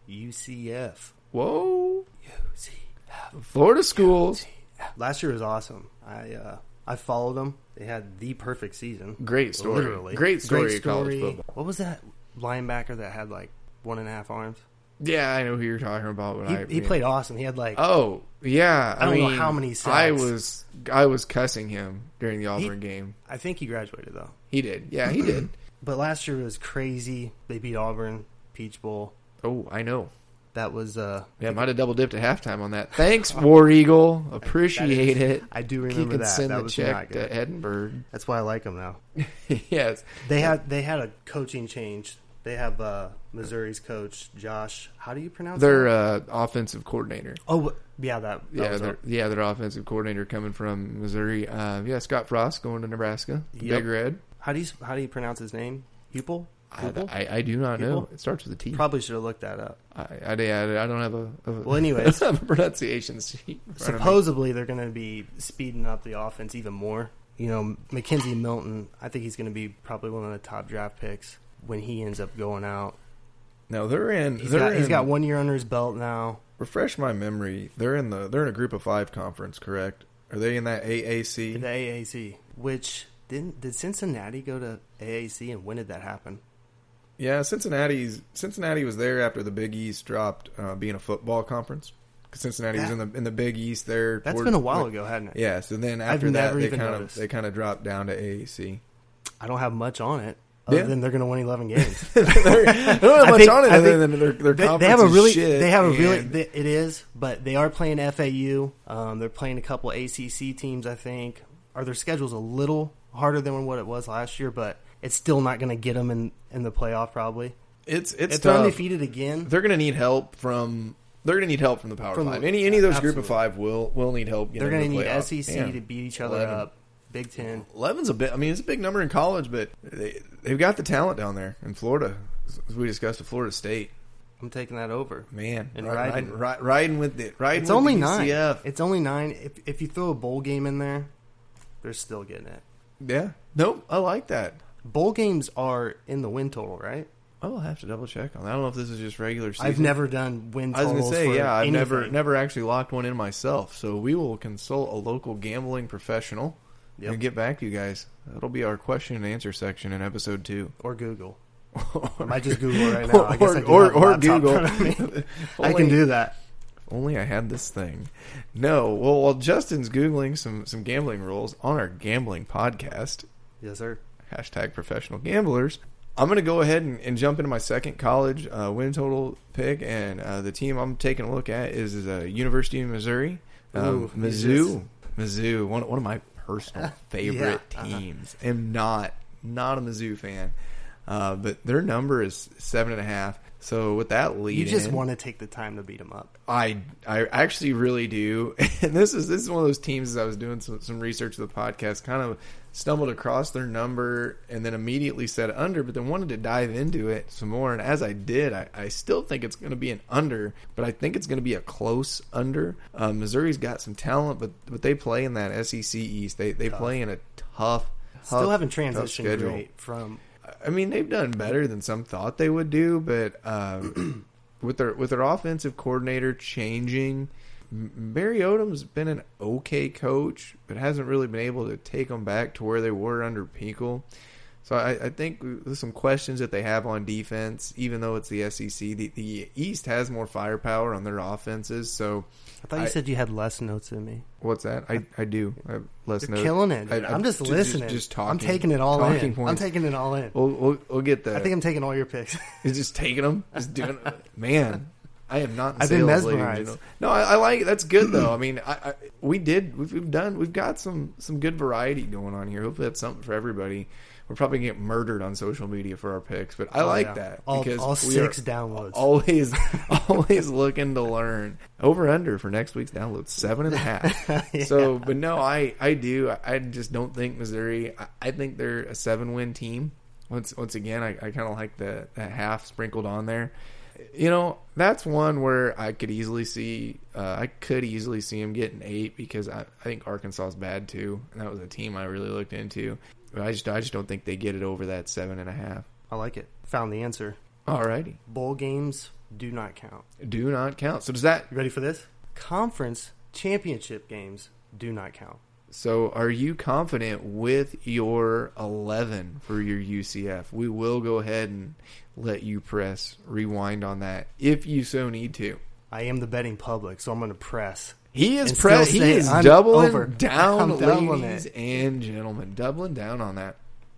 UCF. Whoa, UCF. Florida schools, Last year was awesome. I uh, I followed them. They had the perfect season. great story, Literally, great story, of college story. football. What was that linebacker that had like one and a half arms? Yeah, I know who you're talking about. But He, I, he yeah. played awesome. He had like Oh yeah, I don't know how many sacks. I was I was cussing him during the Auburn game. I think he graduated though. He did, yeah, he did. <clears throat> But last year was crazy. They beat Auburn, Peach Bowl. Oh, I know. That was uh Yeah, might have double dipped at halftime on that. Thanks, War Eagle. <laughs> Appreciate it. I do remember that. send that the was check not good. to Edinburgh. That's why I like them now. <laughs> yes, They had they had a coaching change They have uh, Missouri's coach Josh. How do you pronounce Their that? uh, offensive coordinator. oh, yeah, that. that Yeah, their, yeah, their offensive coordinator coming from Missouri. Uh, yeah, Scott Frost going to Nebraska. Yep. Big Red. How do you how do you pronounce his name? Heupel. I, I, I do not know. It starts with a T. Probably should have looked that up. I, I, I, don't have a, a Well, anyways. <laughs> a pronunciation sheet. in front of me. Supposedly they're going to be speeding up the offense even more. You know, McKenzie Milton. I think he's going to be probably one of the top draft picks when he ends up going out. No, they're in. He's they're got, he's in- got one year under his belt now. Refresh my memory. They're in the. They're in a group of five conference, correct? Are they in that AAC? The AAC, which didn't did Cincinnati go to AAC and when did that happen? Yeah, Cincinnati's Cincinnati was there after the Big East dropped uh, being a football conference. 'Cause Cincinnati was in the in the Big East there. That's toward- been a while ago, hadn't it? Yeah, so then I've after that they kind noticed. of they kind of dropped down to AAC. I don't have much on it other Yeah. than they're going to win eleven games. they don't have much think- on it other than their, their they, they have a really they have a really they, it is, but they are playing FAU. Um, they're playing a couple ACC teams, I think. Are their schedules a little harder than what it was last year? But it's still not going to get them in in the playoff probably. it's it's if they're undefeated again, They're going to need help from. They're going to need help from the Power From- Five. Any any of those group of five will will need help. they're going to to need SEC Yeah. to beat each other 11. up. Big Ten. Eleven's a bit. I mean, it's a big number in college, but they they've got the talent down there in Florida. As we discussed, the Florida State, I'm taking that over. man, And ri- riding. riding, riding with it. Riding It's only nine. It's only nine. If if you throw a bowl game in there, they're still getting it. Yeah, nope. I like that. Bowl games are in the win total, right? I'll have to double check on that. I don't know if this is just regular season. I've never done win I was gonna say, yeah, I've never never actually locked one in myself. So we will consult a local gambling professional Yep. and get back to you guys. That'll be our question and answer section in episode two. or Google. I <laughs> might just Google right now. I guess or I or, or Google. <laughs> I can do that. Only I had this thing. No, well, while Justin's googling some some gambling rules on our gambling podcast, Yes, sir. hashtag professional gamblers. I'm going to go ahead and, and jump into my second college uh, win total pick, and uh, the team I'm taking a look at is, is uh, University of Missouri, um, Ooh, Mizzou, Mizzou, one one of my personal <laughs> favorite Yeah, uh-huh. teams. Am not not a Mizzou fan, uh, but their number is seven and a half. So with that lead, You just in, want to take the time to beat them up. I I actually really do, <laughs> and this is this is one of those teams. As I was doing some, some research for the podcast, kind of stumbled across their number and then immediately said under, but then wanted to dive into it some more. And as I did, I, I still think it's going to be an under, but I think it's going to be a close under. Um, Missouri's got some talent, but but they play in that SEC East. They they Tough. play in a tough. Still tough- haven't transitioned great from. I mean, they've done better than some thought they would do, but um, <clears throat> with their with their offensive coordinator changing, Barry Odom's been an okay coach, but hasn't really been able to take them back to where they were under Pinkel. So I, I think there's some questions that they have on defense, even though it's the SEC. The, the East has more firepower on their offenses. So I thought you I- said you had less notes than me. what's that? I, I do. I have less You're notes. killing it. I- I'm just just- listening. just I'm taking it all talking in. I'm taking it all in. We'll, we'll, we'll get that. I think I'm taking all your picks. He's just taking them, just doing. Man, I am not. I've been sales, ladies and mesmerized. gentlemen. No, I, I like it. That's good though. I mean, I, I we did. We've, we've done. We've got some some good variety going on here. Hopefully, that's something for everybody. We're probably gonna get murdered on social media for our picks, but I Oh, like yeah. that All, because all six downloads. always <laughs> always looking to learn. Over under for next week's download seven and a half. <laughs> Yeah. So, but no, I I do. I, I just don't think Missouri. I, I think they're a seven win team. Once once again, I, I kind of like the, the half sprinkled on there. You know, that's one where I could easily see. Uh, I could easily see him getting eight because I, I think Arkansas is bad too, and that was a team I really looked into. But I just I just don't think they get it over that seven and a half. I like it. Found the answer. Alrighty, Bowl games do not count. do not count. So does that? You ready for this? Conference championship games do not count. So are you confident with your eleven for your UCF? We will go ahead and let you press rewind on that if you so need to. I am the betting public, so I'm going to press. He is And pre- still he is I'm doubling over. down, ladies it. and gentlemen, doubling down on that.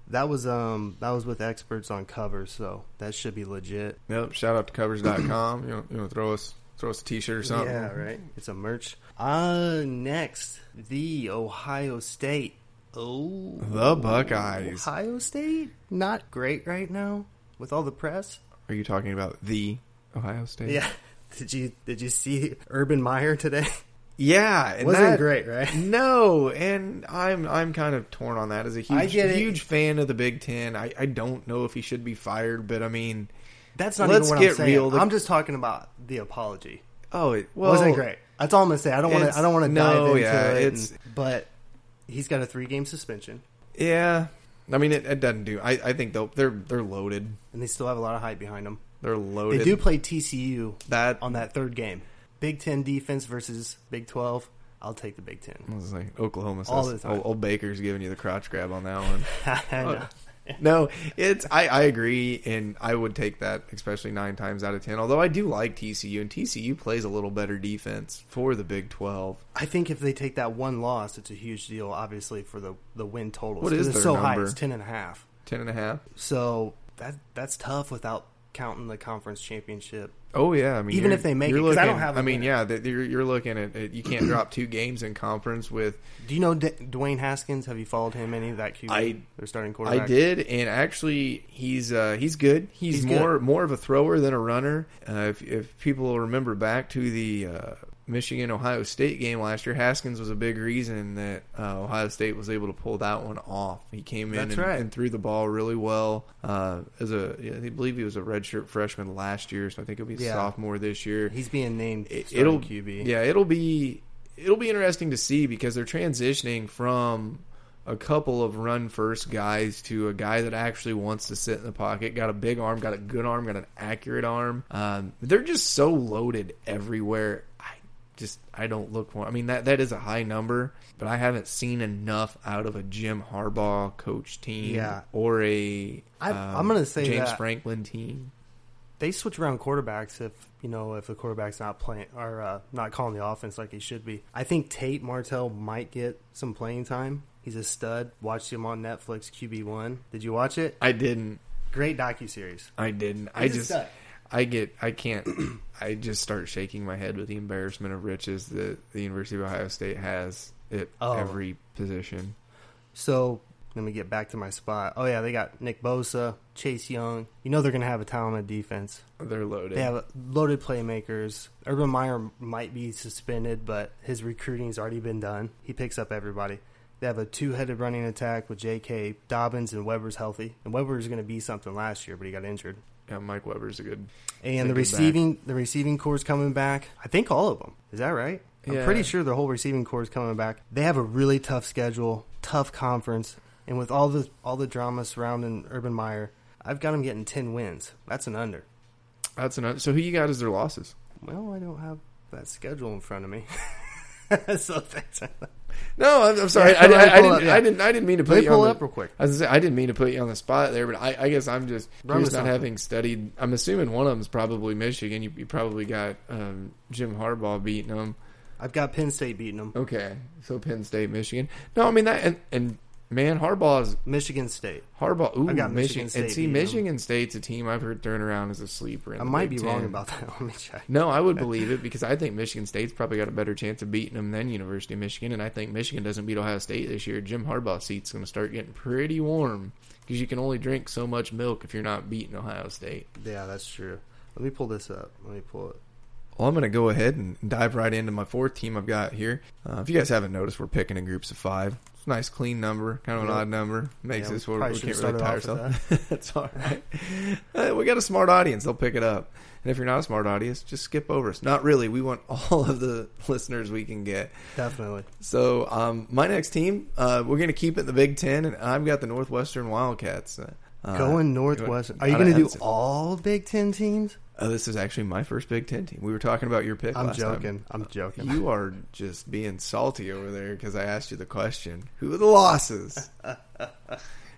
That was um that was with experts on covers, so that should be legit. Yep. Shout out to covers.com. you know, you know, throw us throw us a t-shirt or something. Yeah, right. It's a merch. Uh next, the Ohio State. Oh, The Buckeyes. Ohio State not great right now with all the press. Are you talking about the Ohio State? Yeah. <laughs> Did you did you see Urban Meyer today? <laughs> Yeah, Wasn't that- great, right? <laughs> No, and I'm I'm kind of torn on that. As a huge huge fan of the Big Ten, I, I don't know if he should be fired, but I mean, That's not Let's even what get I'm saying. real. I'm just talking about the apology. oh, it well, wasn't great. That's all I'm gonna say. I don't want to. I don't want to no, dive into yeah, it. and- but he's got a three game suspension, Yeah, I mean it, it doesn't do. I, I think they'll, they're they're loaded. and they still have a lot of hype behind them. They're loaded. They do play TCU that. on that third game. Big Ten defense versus Big Twelve. I'll take the Big Ten. I was like Oklahoma All the time. old, old Baker's giving you the crotch grab on that one. <laughs> Oh, <laughs> No, it's I, I agree, and I would take that especially nine times out of ten. Although I do like TCU, and TCU plays a little better defense for the Big Twelve. I think if they take that one loss, it's a huge deal. Obviously for the the win totals. What is it's so high? number? It's ten and a half. Ten and a half. So that that's tough without counting the conference championship. Oh yeah, I mean Even if they make you're I don't have I mean, in. yeah, that you're, you're looking at it. You can't drop two games in conference with. Do you know D- Dwayne Haskins? Have you followed him any of that QB? I- Their starting quarterback. I did, and actually, he's uh, he's good. He's, He's good. more more of a thrower than a runner. Uh, if if people remember back to the uh, Michigan Ohio State game last year, Haskins was a big reason that uh, Ohio State was able to pull that one off. He came in and, right. and threw the ball really well. Uh, as a, I believe he was a redshirt freshman last year, so I think he'll be a Yeah. sophomore this year. He's being named It- it'll QB. Yeah, it'll be it'll be interesting to see because they're transitioning from a couple of run first guys to a guy that actually wants to sit in the pocket. Got a big arm, got a good arm, got an accurate arm. Um, they're just so loaded everywhere. I just I don't look for. I mean that that is a high number, but I haven't seen enough out of a Jim Harbaugh coach team Yeah. or a I- um, I'm gonna say James Franklin team. They switch around quarterbacks if you know if the quarterback's not playing or uh, not calling the offense like he should be. I think Tate Martell might get some playing time. He's a stud. Watched him on Netflix. QB one. Did you watch it? I didn't. Great docu series. I didn't. I He's a just, stud. I get, I can't. I just start shaking my head with the embarrassment of riches that the University of Ohio State has at Oh. every position. So let me get back to my spot. Oh yeah, they got Nick Bosa, Chase Young. You know they're gonna have a talented defense. They're loaded. They have loaded playmakers. Urban Meyer might be suspended, but his recruiting's already been done. He picks up everybody. They have a two-headed running attack with J.K. Dobbins and Weber's healthy. And Weber was going to be something last year, but he got injured. Yeah, Mike Weber's a good. And the it back. receiving, the receiving core's coming back. I think all of them. Is that right? I'm Yeah. pretty sure the whole receiving core is coming back. They have a really tough schedule, tough conference, and with all the all the drama surrounding Urban Meyer, I've got them getting ten wins. That's an under. That's another. So who you got as their losses? Well, I don't have that schedule in front of me. <laughs> so thanks. No, I'm, I'm sorry. Yeah, I, I, I didn't. up, yeah. I didn't. I didn't mean to put Let you pull on the, up real quick. I was say, I didn't mean to put you on the spot there, but I, I guess I'm just curious with not having studied. I'm assuming one of them's probably Michigan. You, you probably got um, Jim Harbaugh beating them. I've got Penn State beating them. Okay, so Penn State, Michigan. No, I mean that, and, and man, Harbaugh's Michigan State. Harbaugh. Ooh, I got Michigan Michigan. State and see, beating them. Michigan State's a team I've heard thrown around as a sleeper. In I the might Big be wrong about that. <laughs> Let me check. No, I would believe it because I think Michigan State's probably got a better chance of beating them than University of Michigan, and I think Michigan doesn't beat Ohio State this year. Jim Harbaugh's seat's going to start getting pretty warm because you can only drink so much milk if you're not beating Ohio State. Yeah, that's true. Let me pull this up. Let me pull it. Well, I'm going to go ahead and dive right into my fourth team I've got here. Uh, if you guys haven't noticed, we're picking in groups of five. Nice, clean number, kind of an Yep. odd number. Makes Yeah, this we where we can't really tie ourselves. That's <laughs> all <laughs> right. Uh, we got a smart audience; they'll pick it up. And if you're not a smart audience, just skip over us. Not really. We want <laughs> all of the listeners we can get. Definitely. So, um, my next team, uh, we're going to keep it in the Big Ten, and I've got the Northwestern Wildcats. Uh, Going Northwestern. Are you going to do all Big Ten teams? Uh, this is actually my first Big Ten team. We were talking about your pick. I'm last time. joking. I'm joking. You are just being salty over there because I asked you the question. Who are the losses? <laughs>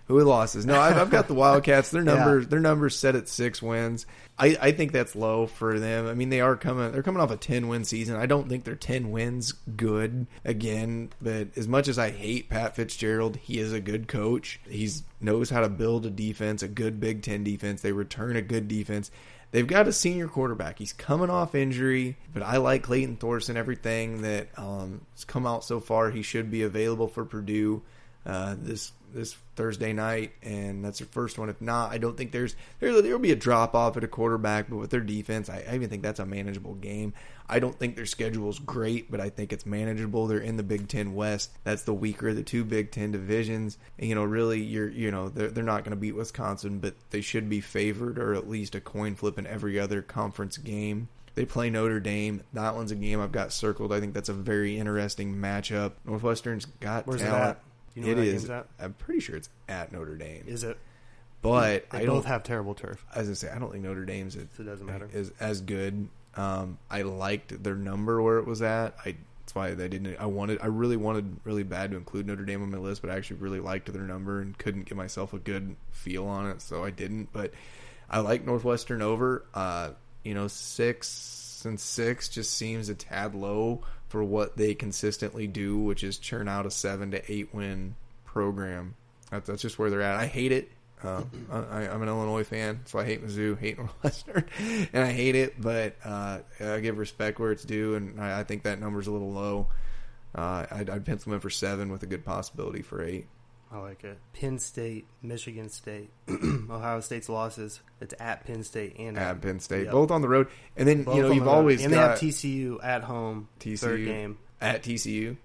Who are the losses? No, I've, I've got the Wildcats. Their <laughs> Yeah. numbers, their numbers set at six wins. I, I think that's low for them. I mean, they are coming. They're coming off a ten win season. I don't think their ten wins good again. But as much as I hate Pat Fitzgerald, he is a good coach. He's knows how to build a defense, a good Big Ten defense. They return a good defense. They've got a senior quarterback. He's coming off injury, but I like Clayton Thorson. Everything that um, has come out so far, he should be available for Purdue. Uh, this this Thursday night, and that's their first one. If not, I don't think there's there there'll be a drop off at a quarterback, but with their defense, I, I even think that's a manageable game. I don't think their schedule's great, but I think it's manageable. They're in the Big Ten West. That's the weaker of the two Big Ten divisions. And, you know, really, you're you know they're they're not going to beat Wisconsin, but they should be favored or at least a coin flip in every other conference game. They play Notre Dame. That one's a game I've got circled. I think that's a very interesting matchup. Northwestern's got Where's talent. It at? You know it where that is. game's at? I'm pretty sure it's at Notre Dame. Is it? but They I both don't. have terrible turf. As I say, I don't think Notre Dame's is, So it doesn't matter. is as good. Um, I liked their number where it was at. I that's why they didn't. I wanted. I really wanted really bad to include Notre Dame on my list, but I actually really liked their number and couldn't give myself a good feel on it, so I didn't. But I like Northwestern over. Uh, you know, six and six just seems a tad low for what they consistently do, which is churn out a seven to eight win program. That's, that's just where they're at. I hate it. <clears throat> Uh, I, I'm an Illinois fan, so I hate Mizzou, <laughs> hate Northwestern, and I hate it. But uh, I give respect where it's due, and I, I think that number's a little low. Uh, I'd, I'd pencil them in for seven with a good possibility for eight. I like it. Penn State, Michigan State, <clears throat> Ohio State's losses. It's at Penn State and At Penn State, Yep. both on the road, and then both you know you've always and they have TCU at home. TCU third game. at TCU.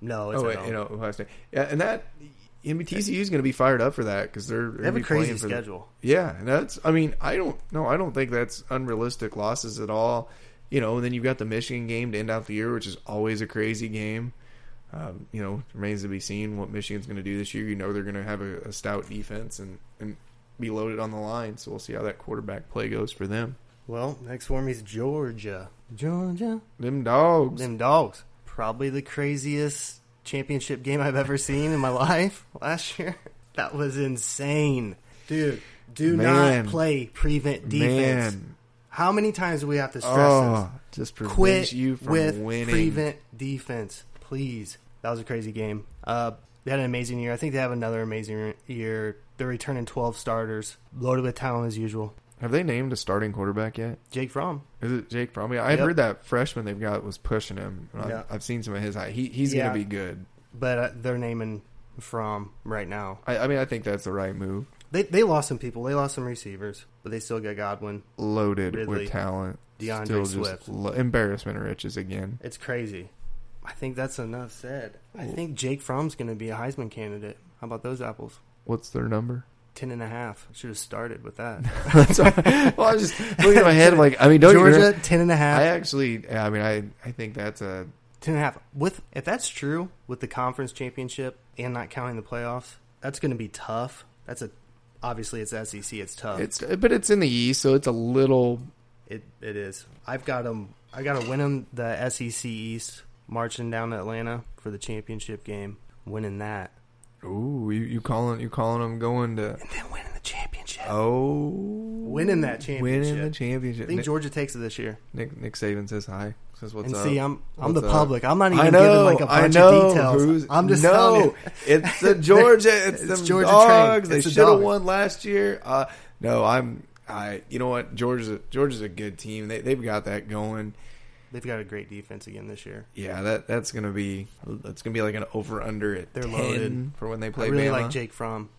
No, it's Oh, at you know Ohio State. Yeah, and that I mean TCU is going to be fired up for that because they're they have a crazy schedule. Yeah, and that's. I mean, I don't. No, I don't think that's unrealistic losses at all. You know, and then you've got the Michigan game to end out the year, which is always a crazy game. Um, you know, remains to be seen what Michigan's going to do this year. You know, they're going to have a, a stout defense and and be loaded on the line. So we'll see how that quarterback play goes for them. Well, next for me is Georgia. Georgia. Them dogs. Them dogs. Probably the craziest championship game I've ever seen in my <laughs> life last year. That was insane. Dude, do Man. not play prevent defense. Man, How many times do we have to stress oh, just this? prevents Quit you from with winning. prevent defense, please. That was a crazy game. Uh, they had an amazing year. I think they have another amazing year. They're returning 12 starters, loaded with talent as usual. Have they named a starting quarterback yet? Jake Fromm. Is it Jake Fromm? Yeah, I Yep. heard that freshman they've got was pushing him. I've, Yeah. I've seen some of his. He, he's Yeah. going to be good. but uh, they're naming Fromm right now. I, I mean, I think that's the right move. They they lost some people. They lost some receivers, but they still got Godwin. Loaded Ridley, with talent. D'Andre Still Swift. lo- embarrassment of riches again. It's crazy. I think that's enough said. I think Jake Fromm's going to be a Heisman candidate. How about those apples? What's their number? Ten and a half. Should have started with that. <laughs> That's all right. well, I was just looking at my head like, I mean, don't you Georgia, ten and a half. I actually, I mean, I, I think that's a ten and a half. With if that's true with the conference championship and not counting the playoffs, that's going to be tough. That's a obviously it's SEC. It's tough. it's, but it's in the East, so it's a little. It it is. I've got them. I got to win them the SEC East, marching down to Atlanta for the championship game, winning that, Ooh, you, you calling you calling them going to? and then winning the championship. Oh, Winning that championship. winning the championship. I think Nick, Georgia takes it this year. Nick, Nick Saban says hi. Says what's and up. see, I'm I'm What's the up? public. I'm not even I know, giving like a I bunch know. of details. Who's- I'm just no. It's the <laughs> Georgia. It's, It's the Georgia dogs. train. They It's should have won last year. Uh, no, I'm. I. You know what? Georgia's a, Georgia's a good team. They they've got that going. They've got a great defense again this year. Yeah, that that's gonna be that's gonna be like an over under at They're 10 loaded. for when they play. I really Bama. like Jake Fromm.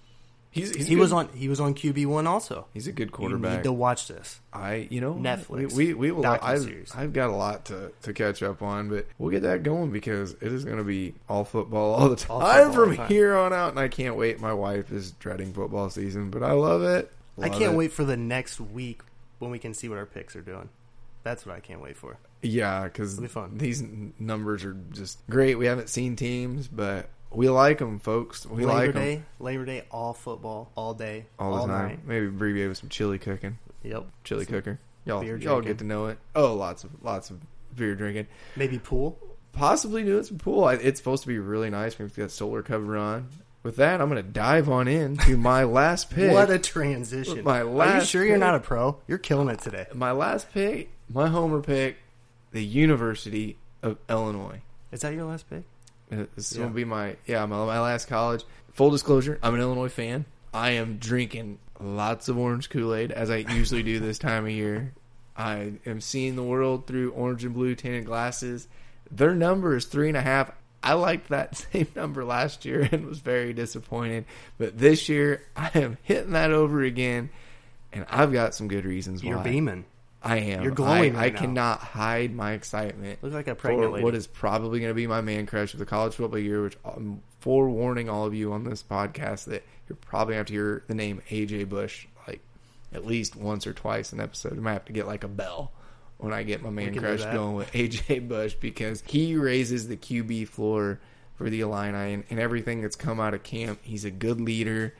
He's, he's he good. was on he was on QB one also. He's a good You quarterback. need to watch this. I, you know, Netflix We we, we will. I've. I've got a lot to, to catch up on, but we'll get that going because it is going to be all football all the time All from time. here on out, and I can't wait. My wife is dreading football season, but I love it. I can't it. wait for the next week when we can see what our picks are doing. That's what I can't wait for. Yeah, because be these numbers are just great. We haven't seen teams, but we like them, folks. We Labor like them Labor Day, all football, all day, all the time. night. Maybe abbreviate with some chili cooking, Yep. chili Some- cooker. Y'all, y'all get to know it. Oh, lots of lots of beer drinking. Maybe pool. possibly doing some pool. It's supposed to be really nice. We've got solar cover on. With that, I'm going to dive on in to <laughs> my last pick. What a transition! My last. Are you sure you're not a pro? You're killing it today. my last pick, my homer pick, the University of Illinois. Is that your last pick? Uh, This is Yeah. going to be my yeah my, my last college. Full disclosure, I'm an Illinois fan. I am drinking lots of orange Kool Aid as I usually do this time of year. I am seeing the world through orange and blue tinted glasses. Their number is three and a half. I liked that <laughs> same number last year and was very disappointed. But this year, I am hitting that over again, and I've got some good reasons You're why. beaming. I am. You're glowing I, right I cannot hide my excitement Look like a for pregnant lady. what is probably going to be my man crush of the college football year. Which I'm forewarning all of you on this podcast that you're probably going to have to hear the name AJ Bush like at least once or twice an episode. I might have to get like a bell when I get my man crush going with AJ Bush because he raises the QB floor for the Illini and, and everything that's come out of camp. He's a good leader.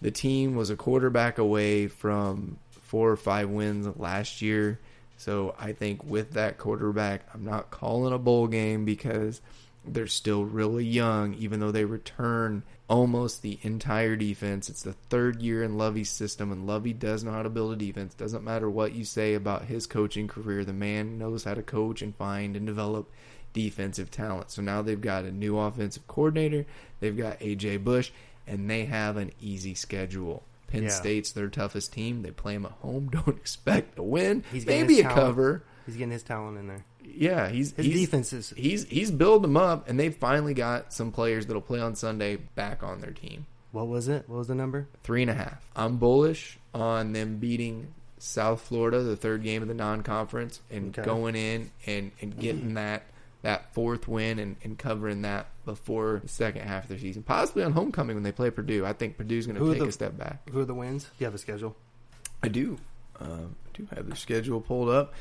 The team was a quarterback away from four or five wins last year. So I think with that quarterback, I'm not calling a bowl game because they're still really young, even though they return almost the entire defense. It's the third year in Lovie's system, and Lovey does know how to build a defense. Doesn't matter what you say about his coaching career, the man knows how to coach and find and develop defensive talent. So now they've got a new offensive coordinator, they've got AJ Bush, and they have an easy schedule. Penn Yeah. State's their toughest team. They play them at home. <laughs> Don't expect a win. He's Maybe a talent. cover. He's getting his talent in there. Yeah, he's His he's, defense is He's he's building them up, and they've finally got some players that'll play on Sunday back on their team. what was it? What was the number? Three and a half. I'm bullish on them beating South Florida, the third game of the non-conference, and Okay. going in and, and getting that that fourth win and, and covering that before the second half of the season, possibly on homecoming when they play Purdue. I think Purdue's going to take the- a step back. Who are the wins? Do you have a schedule? I do. Um, I do have the schedule pulled up.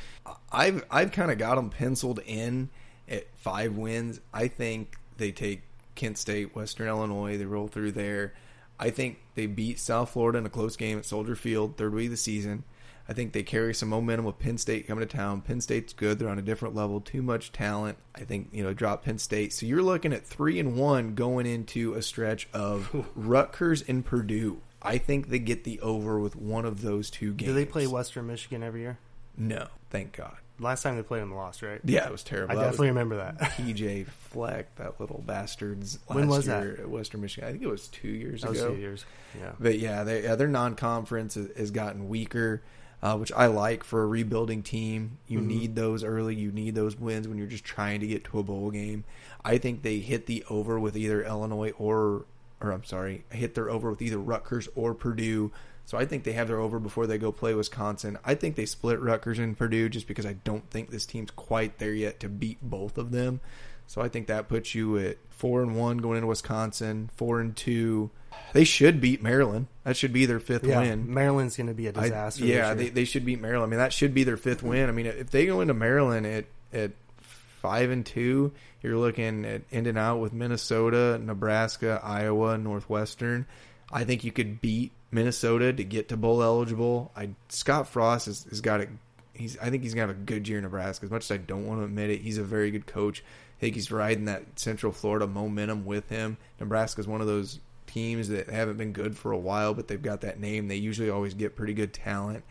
I've I've kind of got them penciled in at five wins. I think they take Kent State, Western Illinois. They roll through there. I think they beat South Florida in a close game at Soldier Field, third week of the season. I think they carry some momentum with Penn State coming to town. Penn State's good; they're on a different level. Too much talent. I think you know drop Penn State. So you're looking at three and one going into a stretch of Rutgers and Purdue. I think they get the over with one of those two games. Do they play Western Michigan every year? No, thank God. Last time they played them, lost, right? Yeah, it was terrible. I That definitely remember that. <laughs> PJ Fleck, that little bastards. Last When was year that? At Western Michigan, I think it was two years That ago. two years. Yeah. But yeah, they, yeah their non-conference has gotten weaker, uh, which I like for a rebuilding team. You Mhm. need those early. You need those wins when you're just trying to get to a bowl game. I think they hit the over with either Illinois or, or I'm sorry, hit their over with either Rutgers or Purdue. So I think they have their over before they go play Wisconsin. I think they split Rutgers and Purdue just because I don't think this team's quite there yet to beat both of them. So I think that puts you at four and one going into Wisconsin, four and two. They should beat Maryland. That should be their fifth Yeah, win. Maryland's going to be a disaster. yeah, they, they should beat Maryland. I mean, that should be their fifth win. I mean, if they go into Maryland at at five and two, you're looking at ending out with Minnesota, Nebraska, Iowa, Northwestern. I think you could beat Minnesota to get to bowl eligible. I Scott Frost has, has got a he's I think he's gonna have a good year in Nebraska. As much as I don't want to admit it, he's a very good coach. I think he's riding that Central Florida momentum with him. Nebraska's one of those teams that haven't been good for a while, but they've got that name. They usually always get pretty good talent.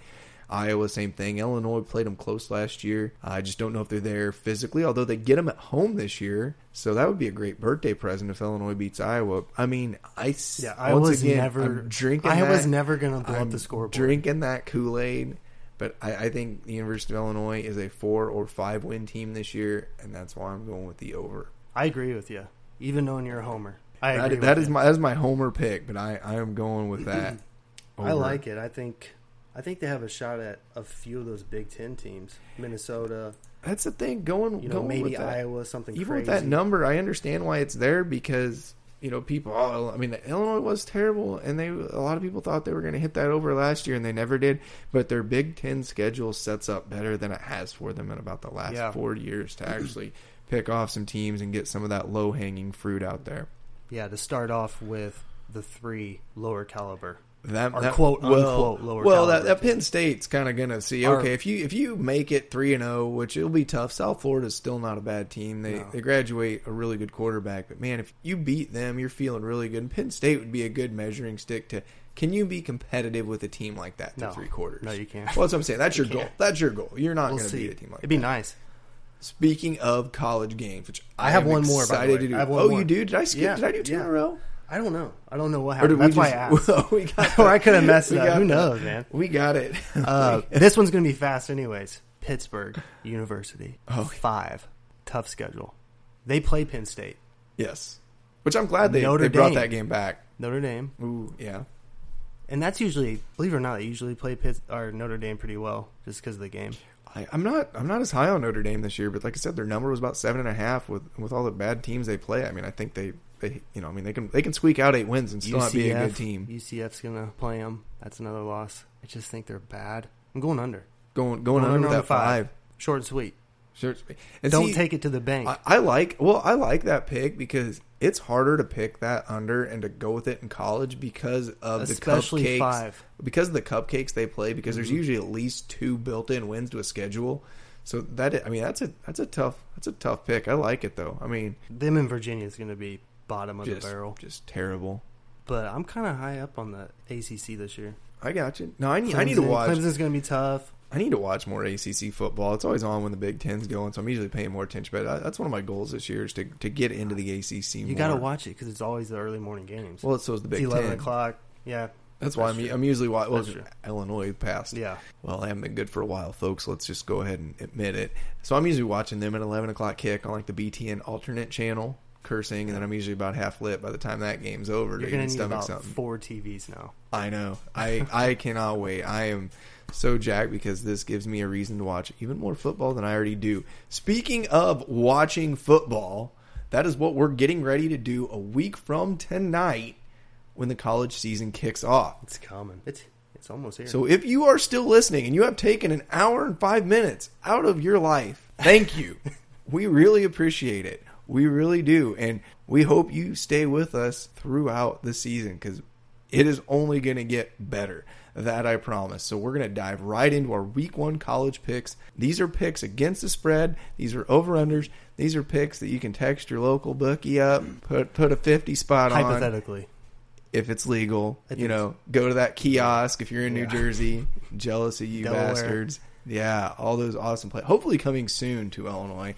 Iowa, same thing. Illinois played them close last year. I just don't know if they're there physically, although they get them at home this year. So that would be a great birthday present if Illinois beats Iowa. I mean, I yeah, I was again, never. I'm drinking. I was never going to blow I'm up the scoreboard. Drinking that Kool Aid, but I, I think the University of Illinois is a four or five win team this year, and that's why I'm going with the over. I agree with you, even knowing you're a homer. I agree. That, that is you. my that is my homer pick, but I, I am going with that. <clears throat> I like it. I think. I think they have a shot at a few of those Big Ten teams. Minnesota, That's the thing. Going, you know, going maybe. Iowa, something even crazy. with that number, I understand why it's there because you know people. Oh, I mean, Illinois was terrible, and they a lot of people thought they were going to hit that over last year, and they never did. But their Big Ten schedule sets up better than it has for them in about the last Yeah. four years to actually <clears throat> pick off some teams and get some of that low hanging fruit out there. Yeah, to start off with the three lower caliber. That, Or that quote, well, unquote, lower well, that, that Penn State's kind of gonna see. Or- Okay, if you if you make it three and zero, which it'll be tough. South Florida's still not a bad team. They No. they graduate a really good quarterback, but man, if you beat them, you're feeling really good. And Penn State would be a good measuring stick to. Can you be competitive with a team like that through No. three quarters? No, you can't. Well, that's what I'm saying. That's <laughs> your You goal. can't. That's your goal. You're not We'll going to see. beat a team like that. It'd be nice. Speaking of college games, which I have am one more, Excited to do. I have one oh, more. you do? Did I skip? Yeah, Did I do two in a row? I don't know. I don't know what happened. That's why I <laughs> asked. we got <laughs> or I could have messed it up. Who knows, man? We got it. <laughs> Uh, this one's going to be fast, anyways. Pittsburgh University. Oh. Five. Tough schedule. They play Penn State. Yes, which I'm glad they, they brought that game back. Notre Dame, Ooh, yeah. and that's usually, believe it or not, they usually play Pitt or Notre Dame pretty well just because of the game. I, I'm not I'm not as high on Notre Dame this year, but like I said, their number was about seven and a half with with all the bad teams they play. I mean, I think they they you know I mean they can they can squeak out eight wins and still not be a good team. UCF's gonna play them. That's another loss. I just think they're bad. I'm going under. Going going Under under on that five. five. Short and sweet. Sure. And Don't see, take it to the bank. I, I like well, I like that pick because it's harder to pick that under and to go with it in college because of Especially the cupcakes. five. Because of the cupcakes they play, because there's Mhm. usually at least two built-in wins to a schedule. So that I mean that's a that's a tough that's a tough pick. I like it though. I mean, Them in Virginia is gonna be bottom of just the barrel. just terrible. But I'm kind of high up on the ACC this year. I got you. No, I need I need to watch. Clemson's gonna be tough. I need to watch more ACC football. It's always on when the Big Ten's going, so I'm usually paying more attention. But I, that's one of my goals this year is to to get into the ACC. You got to watch it because it's always the early morning games. Well, so is the it's Big 11 Ten. o'clock. Yeah, That's why That's I'm. I'm usually watching. Well, Illinois passed. yeah. Well, I haven't been good for a while, folks. Let's just go ahead and admit it. So I'm usually watching them at 11 o'clock kick on like the BTN alternate channel, cursing, and then I'm usually about half lit by the time that game's over. You're to gonna need stomach about something. four TVs now. I know. I I cannot wait. I am so jacked because this gives me a reason to watch even more football than I already do. Speaking of watching football, that is what we're getting ready to do a week from tonight when the college season kicks off. It's coming. It's it's almost here. So if you are still listening and you have taken an hour and 5 minutes out of your life, thank you. <laughs> we really appreciate it. We really do. And we hope you stay with us throughout the season cuz it is only going to get better. That I promise. So we're going to dive right into our week 1 college picks. These are picks against the spread. These are over-unders. These are picks that you can text your local bookie up, put put a 50 spot on hypothetically, if it's legal. You know, go to that kiosk if you're in New Jersey. Jealous of you Delaware. bastards. Yeah, all those awesome plays. Hopefully coming soon to Illinois,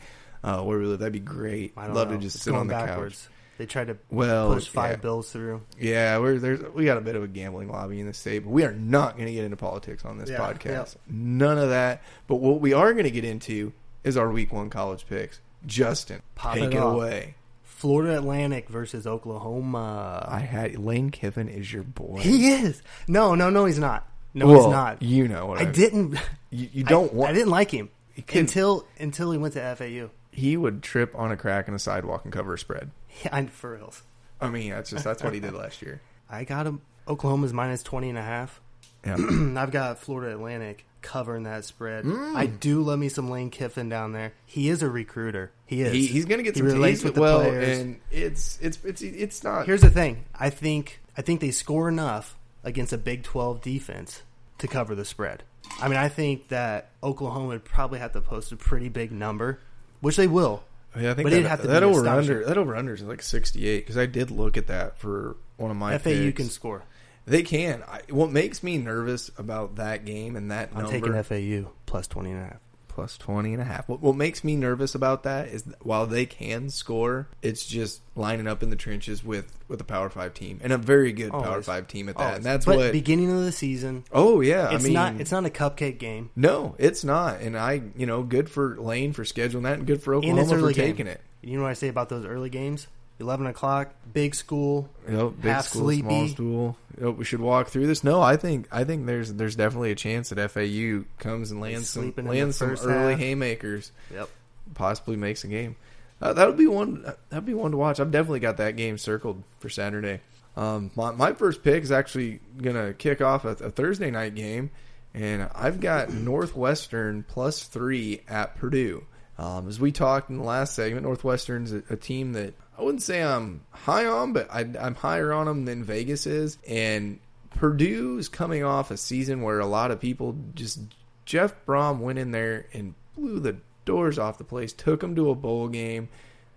uh, where we live. That'd be great. I Love know. to just It's sit on the backwards. They tried to. Well, push five yeah. bills through. Yeah, we're there's we got a bit of a gambling lobby in the state, but we are not going to get into politics on this Yeah, podcast. None of that. But what we are going to get into is our week one college picks. Justin, Pop take it it away. Florida Atlantic versus Oklahoma. I had Lane Kiffin is your boy. he is. No, no, no, he's not. No, well, he's not. You know what I, I didn't. You, you <laughs> don't I, want. I didn't like him until until he went to FAU. He would trip on a crack in a sidewalk and cover a spread. Yeah, <laughs> I- for reals. I mean, that's just that's what he did last year. <laughs> I got him. Oklahoma's minus 20 and a half. Yeah. <clears throat> I've got Florida Atlantic covering that spread. Mm. I do love me some Lane Kiffin down there. He is a recruiter. He is. He, he's going to get He some relates with the well, players. and it's it's it's it's not. Here's the thing. I think I think they score enough against a Big 12 defense to cover the spread. I mean, I think that Oklahoma would probably have to post a pretty big number, which they will. Yeah, I think but that, it'd have to that be over under that over under is like sixty eight because I did look at that for one of my FAU picks. can score. They can. I, what makes me nervous about that game and that I'm number taking FAU plus 20 and a half. Plus 20 and a half. What, what makes me nervous about that is that while they can score, it's just lining up in the trenches with with a Power 5 team and a very good Power 5 team at that. Always. And that's but what beginning of the season, Oh yeah, it's I mean not it's not a cupcake game. No, it's not. And I, you know, good for Lane for scheduling that and good for And Oklahoma for taking game. it. You know what I say about those early games? 11 o'clock, big school. Know, big Half school, small school. Know, we should walk through this. No, I think I think there's there's definitely a chance that FAU comes and lands some Sleeping in the lands some early half. haymakers, Yep. possibly makes a game. Uh, that would be one. That'd be one to watch. I've definitely got that game circled for Saturday. Um, my my first pick is actually gonna kick off a, a Thursday night game, and I've got <clears throat> Northwestern plus three at Purdue. Um, as we talked in the last segment, Northwestern's a, a team that I wouldn't say I'm high on, but I, I'm higher on them than Vegas is. And Purdue is coming off a season where a lot of people just Jeff Brohm went in there and blew the doors off the place, took them to a bowl game.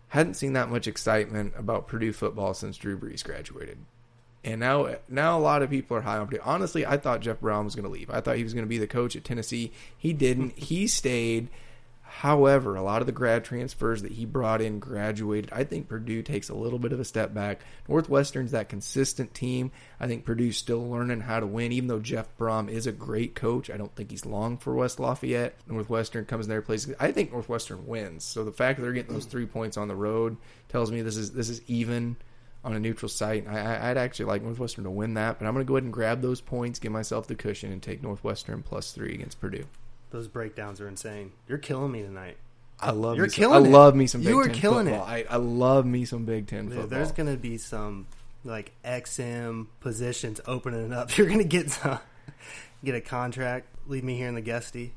Hadn't seen that much excitement about Purdue football since Drew Brees graduated. And now, now a lot of people are high on Purdue. Honestly, I thought Jeff Brohm was going to leave. I thought he was going to be the coach at Tennessee. He didn't. he stayed. However, a lot of the grad transfers that he brought in graduated. I think Purdue takes a little bit of a step back. Northwestern's that consistent team. I think Purdue's still learning how to win, even though Jeff Brohm is a great coach. I don't think he's long for West Lafayette. Northwestern comes in there, plays. I think Northwestern wins. So the fact that they're getting those three points on the road tells me this is this is even on a neutral site. I, I'd actually like Northwestern to win that, but I'm going to go ahead and grab those points, give myself the cushion, and take Northwestern plus three against Purdue. Those breakdowns are insane. You're killing me tonight. I love You're me some, killing I love me some Big You are Ten killing football. it. I, I love me some Big Ten Dude, football. there's gonna be some like XM positions opening up. <laughs> You're gonna get some, get a contract. Leave me here in the guesty.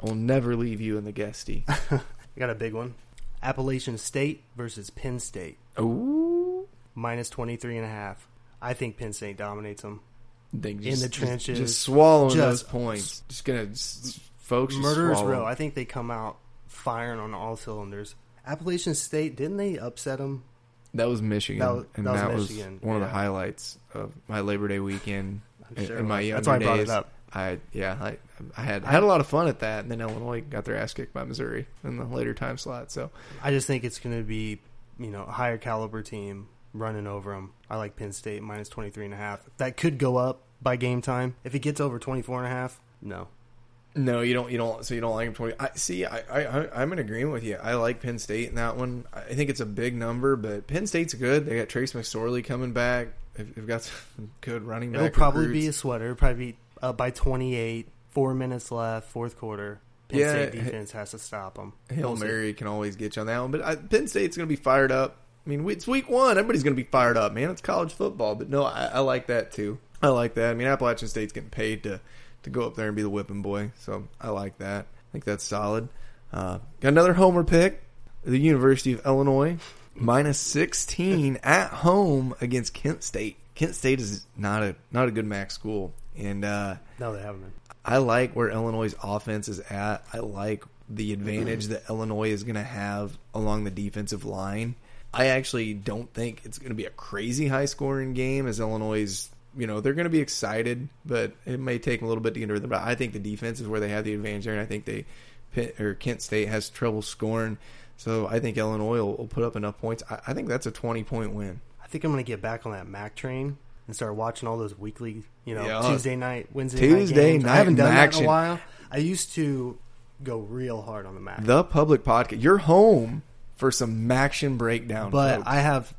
I will never leave you in the guesty. <laughs> I got a big one. Appalachian State versus Penn State. Ooh. Minus 23 and a half. I think Penn State dominates them. They In the just- trenches. Just, swallowing those points. Just gonna s- folks Murderers row. I think they come out firing on all cylinders. Appalachian State, didn't they upset them? That was Michigan, That was- and that was that was, Michigan, one of the highlights of my Labor Day weekend. <laughs> I'm in, sure in my was. younger That's why I brought days. it up. I yeah, I I had I had a lot of fun at that, and then Illinois got their ass kicked by Missouri in the later time slot. So I just think it's going to be, you know, a higher caliber team running over them. I like Penn State minus 23 and a half. That could go up by game time. If it gets over 24 and a half, no. No, you don't. You don't. So you don't like him twenty. I see. I, I I'm in agreement with you. I like Penn State in that one. I think it's a big number, but Penn State's good. They got Trace McSorley coming back. They've they've got <laughs> some good running back. It'll probably be a sweater. It'll probably be up by 28, four minutes left, fourth quarter. Penn Yeah, State defense has to stop them. Hail Mary can always get you on that one. But I, Penn State's going to be fired up. I mean, it's week one. Everybody's going to be fired up, man. It's college football. But no, I, I like that too. I like that. I mean, Appalachian State's getting paid to to go up there and be the whipping boy, so I like that. I think that's solid. Uh, got another homer pick. The University of Illinois minus sixteen at home against Kent State. Kent State is not a not a good MAC school, and uh, No, they haven't been. I like where Illinois' offense is at. I like the advantage that Illinois is going to have along the defensive line. I actually don't think it's going to be a crazy high scoring game as Illinois' you know, they're going to be excited, but it may take a little bit to get over them. But I think the defense is where they have the advantage there, and I think they Pitt, or Kent State has trouble scoring. So I think Illinois will, will put up enough points. I, I think that's a 20 point win. I think I'm going to get back on that MAC train and start watching all those weekly, you know, Yeah. Tuesday night, Wednesday Tuesday night games. night I haven't done that in action. a while. I used to go real hard on the MAC. The public podcast. You're home for some action breakdown. but folks. I have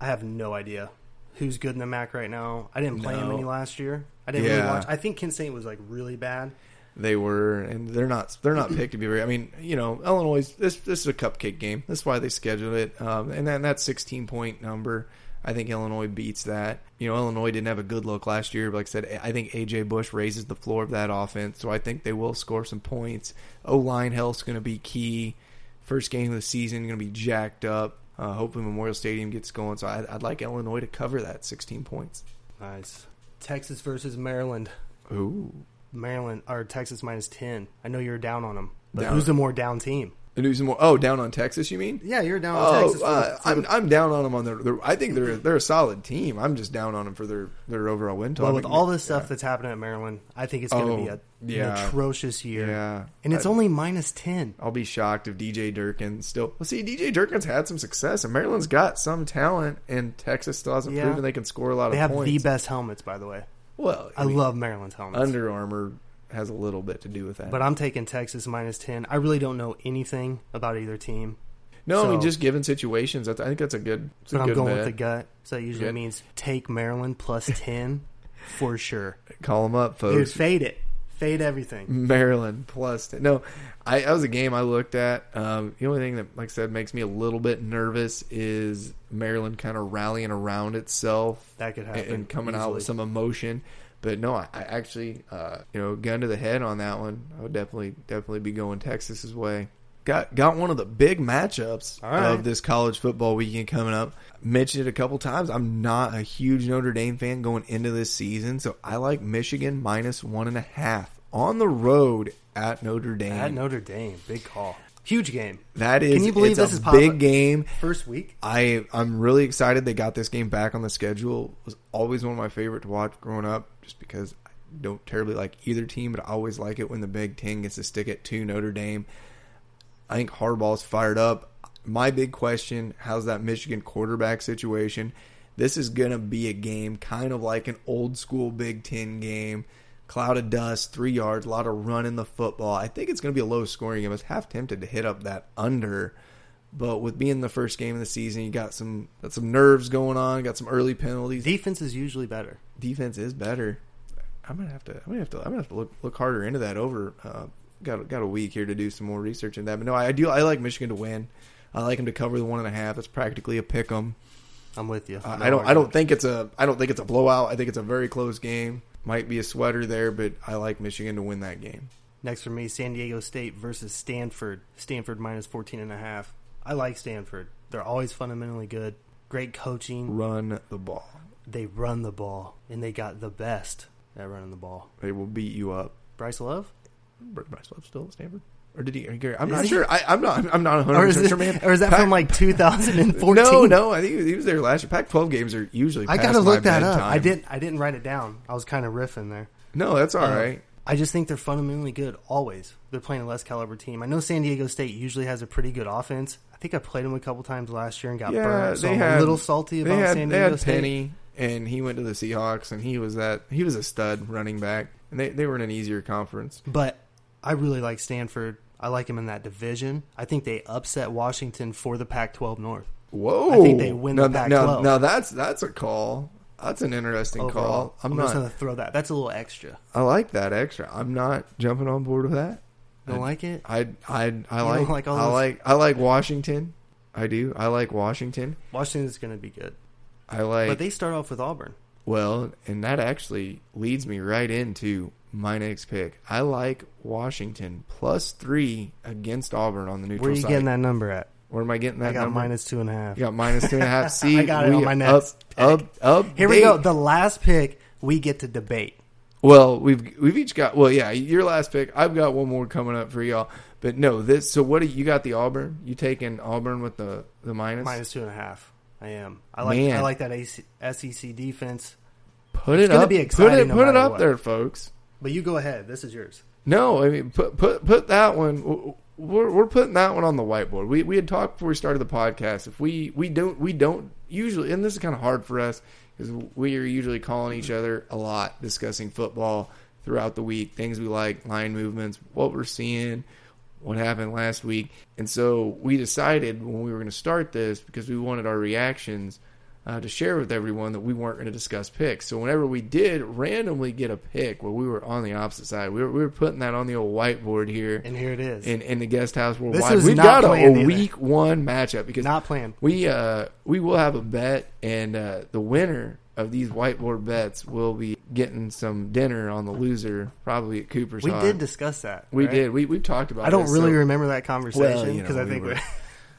I have no idea who's good in the MAC right now. I didn't play him any last year. I didn't really watch. I think Kent State was like really bad. They were, and they're not. They're not picked to be very. I mean, you know, Illinois. This this is a cupcake game. That's why they scheduled it. Um, and then that 16 point number. I think Illinois beats that. You know, Illinois didn't have a good look last year, but like I said, I think AJ Bush raises the floor of that offense, so I think they will score some points. O line health's going to be key. First game of the season going to be jacked up. Uh, hopefully, Memorial Stadium gets going. So I, I'd like Illinois to cover that 16 points. Nice. Texas versus Maryland. Ooh, Maryland or Texas minus ten. I know you're down on them, but Down. who's the more down team? And who's more? Oh, down on Texas, you mean? Yeah, you're down on Oh, Texas. uh, I'm I'm down on them on their. their I think they're they're a solid team. I'm just down on them for their their overall win total. well, with all this stuff that's happening at Maryland, I think it's going to Oh, be a, yeah. an atrocious year. yeah, And it's I, only minus ten. I'll be shocked if DJ Durkin still. Well, see, DJ Durkin's had some success, and Maryland's got some talent, and Texas still hasn't Yeah. proven they can score a lot. They of have points. the best helmets, by the way. Well, I mean, love Maryland's helmets. Under Armour has a little bit to do with that. But I'm taking Texas minus 10. I really don't know anything about either team. no, I mean just given situations, that's, I think that's a good. But I'm going bet. with the gut. So that usually Good. means take Maryland plus 10 for sure. Call them up, Dude, folks. fade it. Fade everything. Maryland plus 10. No, I that was a game I looked at. Um, the only thing that, like I said, makes me a little bit nervous is Maryland kind of rallying around itself That could and, happen. and coming out with some emotion. But no, I, I actually, uh, you know, gun to the head on that one. I would definitely, definitely be going Texas's way. Got got one of the big matchups right. of this college football weekend coming up. Mentioned it a couple times. I'm not a huge Notre Dame fan going into this season, so I like Michigan minus one and a half on the road at Notre Dame. At Notre Dame. Big call. Huge game. that is, Can you believe this a is pop- big game. First week. I I'm really excited they got this game back on the schedule. It was always one of my favorite to watch growing up, just because I don't terribly like either team, but I always like it when the Big Ten gets to stick it to Notre Dame. I think Harbaugh's fired up. My big question: How's that Michigan quarterback situation? This is gonna be a game kind of like an old school Big Ten game. Cloud of dust, three yards, a lot of running the football. I think it's gonna be a low scoring game. I was half tempted to hit up that under. But with being the first game of the season, you got some got some nerves going on, got some early penalties. Defense is usually better. Defense is better. I'm gonna have to. I'm gonna have to. I'm gonna have to look look harder into that. Over uh, got got a week here to do some more research in that. But no, I do. I like Michigan to win. I like them to cover the one and a half. It's practically a pick 'em. I'm with you. Uh, No I don't. I don't think it's a. I don't think it's a blowout. I think it's a very close game. Might be a sweater there, but I like Michigan to win that game. Next for me, San Diego State versus Stanford. Stanford minus 14 and a half. I like Stanford. They're always fundamentally good. Great coaching. Run the ball. They run the ball, and they got the best at running the ball. They will beat you up. Bryce Love? Bryce Love still at Stanford, or did he? I'm Is not he? sure. I, I'm not. I'm not 100 Or is, percent sure, man. or is that Pac- from like 2014? <laughs> No, no. I think he was, he there last year. Pac-12 games are usually. I gotta my look that up. bedtime. I didn't. I didn't write it down. I was kind of riffing there. No, that's all Uh, right. I just think they're fundamentally good always. They're playing a less caliber team. I know San Diego State usually has a pretty good offense. I think I played them a couple times last year and got Yeah, burned. So they I'm had- a little salty about had, San they Diego had State. Penny, and he went to the Seahawks, and he was that. He was a stud running back, and they they were in an easier conference. But I really like Stanford. I like them in that division. I think they upset Washington for the Pac-12 North. Whoa! I think they win now, the Pac-12. now that's that's a call. That's an interesting Overall, call. I'm, I'm, not. just going to throw that. That's a little extra. I like that extra. I'm not jumping on board with that. Don't like it? I I I like, like I like I like Washington. I do. I like Washington. Washington's going to be good. I like But they start off with Auburn. well, and that actually leads me right into my next pick. I like Washington plus three against Auburn on the neutral Where are you site. getting that number at? Where am I getting that I got number? minus two and a half. You got minus two and a half. See, <laughs> I got it on my up, next up, up. Here we go. The last pick we get to debate. Well, we've we've each got. Well, yeah, your last pick. I've got one more coming up for y'all. But no, this. So what? Do you got the Auburn? You taking Auburn with the the minus? Minus two and a half. I am. I like. Man. I like that AC, SEC defense. Put It's it up. be put it. no put it up what. there, folks. But you go ahead. This is yours. No, I mean put put put that one. We're we're putting that one on the whiteboard. We we had talked before we started the podcast. If we we don't we don't usually, and this is kind of hard for us because we are usually calling each other a lot, discussing football throughout the week, things we like, line movements, what we're seeing, what happened last week, and so we decided when we were going to start this because we wanted our reactions uh, to share with everyone that we weren't going to discuss picks. So whenever we did randomly get a pick where we were on the opposite side, we were, we were putting that on the old whiteboard here And here it is. in, in the guest house This worldwide. We've not got a, a either. week one matchup because Not planned. we uh we will have a bet and uh, the winner of these whiteboard bets will be getting some dinner on the loser probably at Cooper's. We did discuss that. We right? did. We we've talked about. I don't this, really so- remember that conversation you know, because I we think were-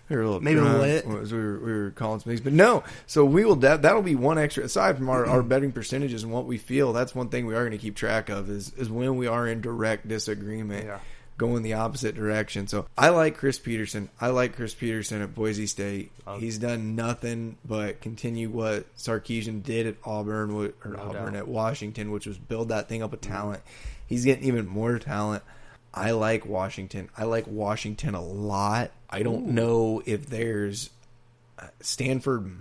we we were a little Maybe drunk lit. as we were, we were calling some things, but no. So we will. That that'll be one extra. Aside from our, our <clears throat> betting percentages and what we feel, that's one thing we are going to keep track of is is when we are in direct disagreement, Yeah. going the opposite direction. So I like Chris Petersen. I like Chris Petersen at Boise State. Oh. He's done nothing but continue what Sarkisian did at Auburn or No Auburn doubt. at Washington, which was build that thing up with talent. He's getting even more talent. I like Washington. I like Washington a lot. I don't know if there's uh, Stanford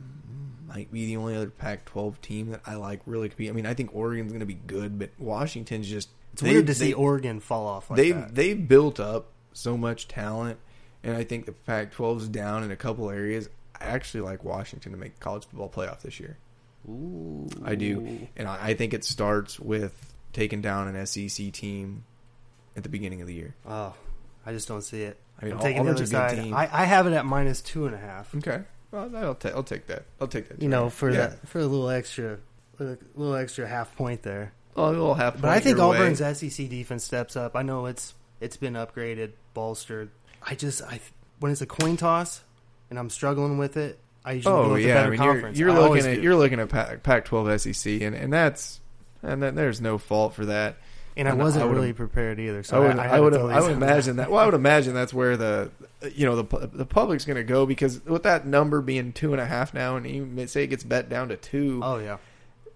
might be the only other Pac-12 team that I like really compete. I mean, I think Oregon's going to be good, but Washington's just it's they- weird to they- see Oregon fall off like they that. they built up so much talent, and I think the Pac-12's down in a couple areas. I actually like Washington to make college football playoff this year. Ooh. I do, and I, I think it starts with taking down an SEC team at the beginning of the year. Oh, I just don't see it. I mean, I'm taking the other side. I, I have it at minus two and a half. Okay, well, I'll take I'll take that. I'll take that. You know, for Yeah. that for a little extra, a little extra half point there. Oh, a little half. But I think your way. Auburn's SEC defense steps up. I know it's it's been upgraded, bolstered. I just I when it's a coin toss and I'm struggling with it, I usually go Oh with yeah, better I mean you're, you're looking at do. you're looking at Pac- Pac-12 SEC, and and that's and then there's no fault for that. And I wasn't I really prepared either. So I would, I, I, would, I would imagine that. Well, I would imagine that's where the, you know, the the public's going to go because with that number being two and a half now, and even say it gets bet down to two, Oh yeah,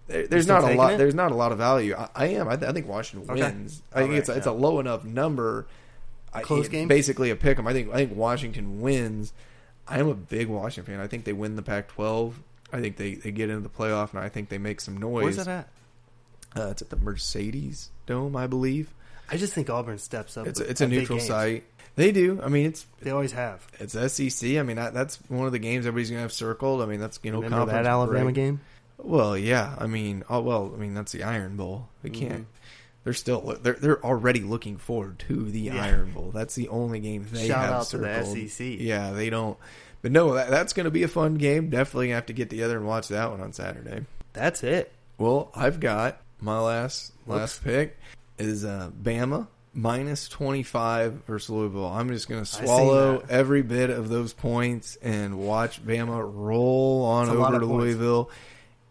there, there's not a lot. it? There's not a lot of value. I, I am. I, th- I think Washington Okay. wins. I think Okay, it's a, it's a low enough number. Close game? basically a pick 'em. I think I think Washington wins. I am a big Washington fan. I think they win the Pac-12. I think they, they get into the playoff, and I think they make some noise. Where's that at? Uh, it's at the Mercedes Dome, I believe. I just think Auburn steps up. It's with- it's a neutral site. They do. I mean, it's They always have. it's SEC. I mean, that, that's one of the games everybody's gonna have circled. I mean, that's you know Remember that Alabama break. game? Well, yeah. I mean, oh well. I mean, that's the Iron Bowl. They Mhm. can't. They're still they're they're already looking forward to the Yeah. Iron Bowl. That's the only game they Shout have out to the circled. SEC. Yeah, they don't. But no, that, that's going to be a fun game. Definitely have to get together and watch that one on Saturday. That's it. Well, I've got my last Whoops. last pick is uh, Bama minus twenty five versus Louisville. I'm just going to swallow every bit of those points and watch Bama roll on It's over to points. Louisville.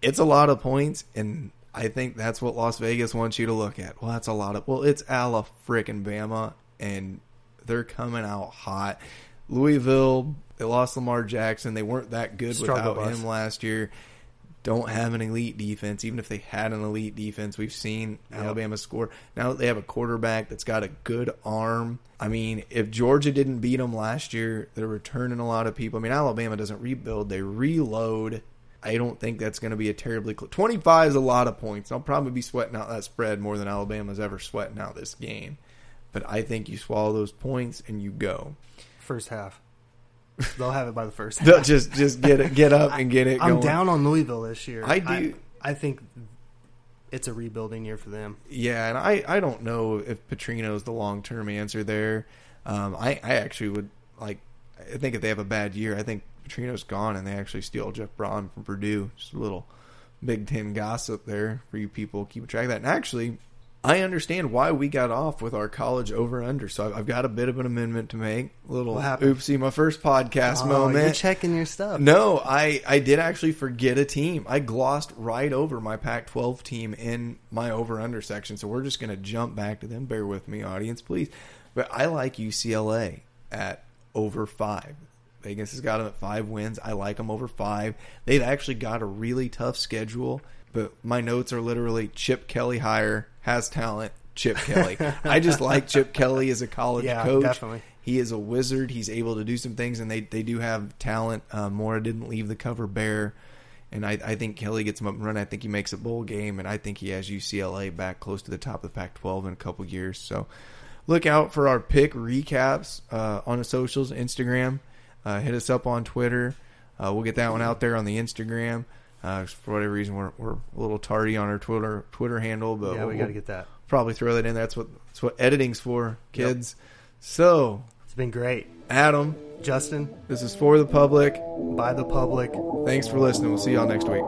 It's a lot of points, and I think that's what Las Vegas wants you to look at. Well, that's a lot of. Well, it's Ala frickin' Bama, and they're coming out hot. Louisville, they lost Lamar Jackson. They weren't that good Struggle without bus. him last year. Don't have an elite defense. Even if they had an elite defense, we've seen Yep. Alabama score. Now that they have a quarterback that's got a good arm. I mean, if Georgia didn't beat them last year, they're returning a lot of people. I mean, Alabama doesn't rebuild; they reload. I don't think that's going to be a terribly close. Twenty-five is a lot of points. I'll probably be sweating out that spread more than Alabama's ever sweating out this game. But I think you swallow those points and you go. First half. They'll have it by the first half. They'll just just get it, get up and get it. I'm going. down on Louisville this year. I do- I, think it's a rebuilding year for them. Yeah, and I, I don't know if Petrino's the long term answer there. Um, I, I actually would like. I think if they have a bad year, I think Petrino's gone and they actually steal Jeff Brohm from Purdue. Just a little Big Ten gossip there for you people keeping track of that. And actually, I understand why we got off with our college over under. So I've- got a bit of an amendment to make. A little oopsie, my first podcast Oh, moment. You're checking your stuff. No, I, I did actually forget a team. I glossed right over my Pac 12 team in my over under section. So we're just going to jump back to them. Bear with me, audience, please. But I like UCLA at over five. Vegas has got them at five wins. I like them over five. They've actually got a really tough schedule. But my notes are literally Chip Kelly hire, has talent, Chip Kelly. I just like Chip Kelly as a college Yeah, coach. definitely. He is a wizard. He's able to do some things, and they, they do have talent. Uh, Mora didn't leave the cover bare, and I, I think Kelly gets him up and running. I think he makes a bowl game, and I think he has UCLA back close to the top of the Pac-12 in a couple years. So look out for our pick recaps uh, on the socials, Instagram. Uh, hit us up on Twitter. Uh, we'll get that one out there on the Instagram. Uh, for whatever reason, we're, we're a little tardy on our Twitter Twitter handle, but yeah, we we'll, got to get that. probably throw that in. That's what that's what editing's for, kids. So, It's been great. Adam, Justin, this is for the public. by the public. Thanks for listening. We'll see y'all next week.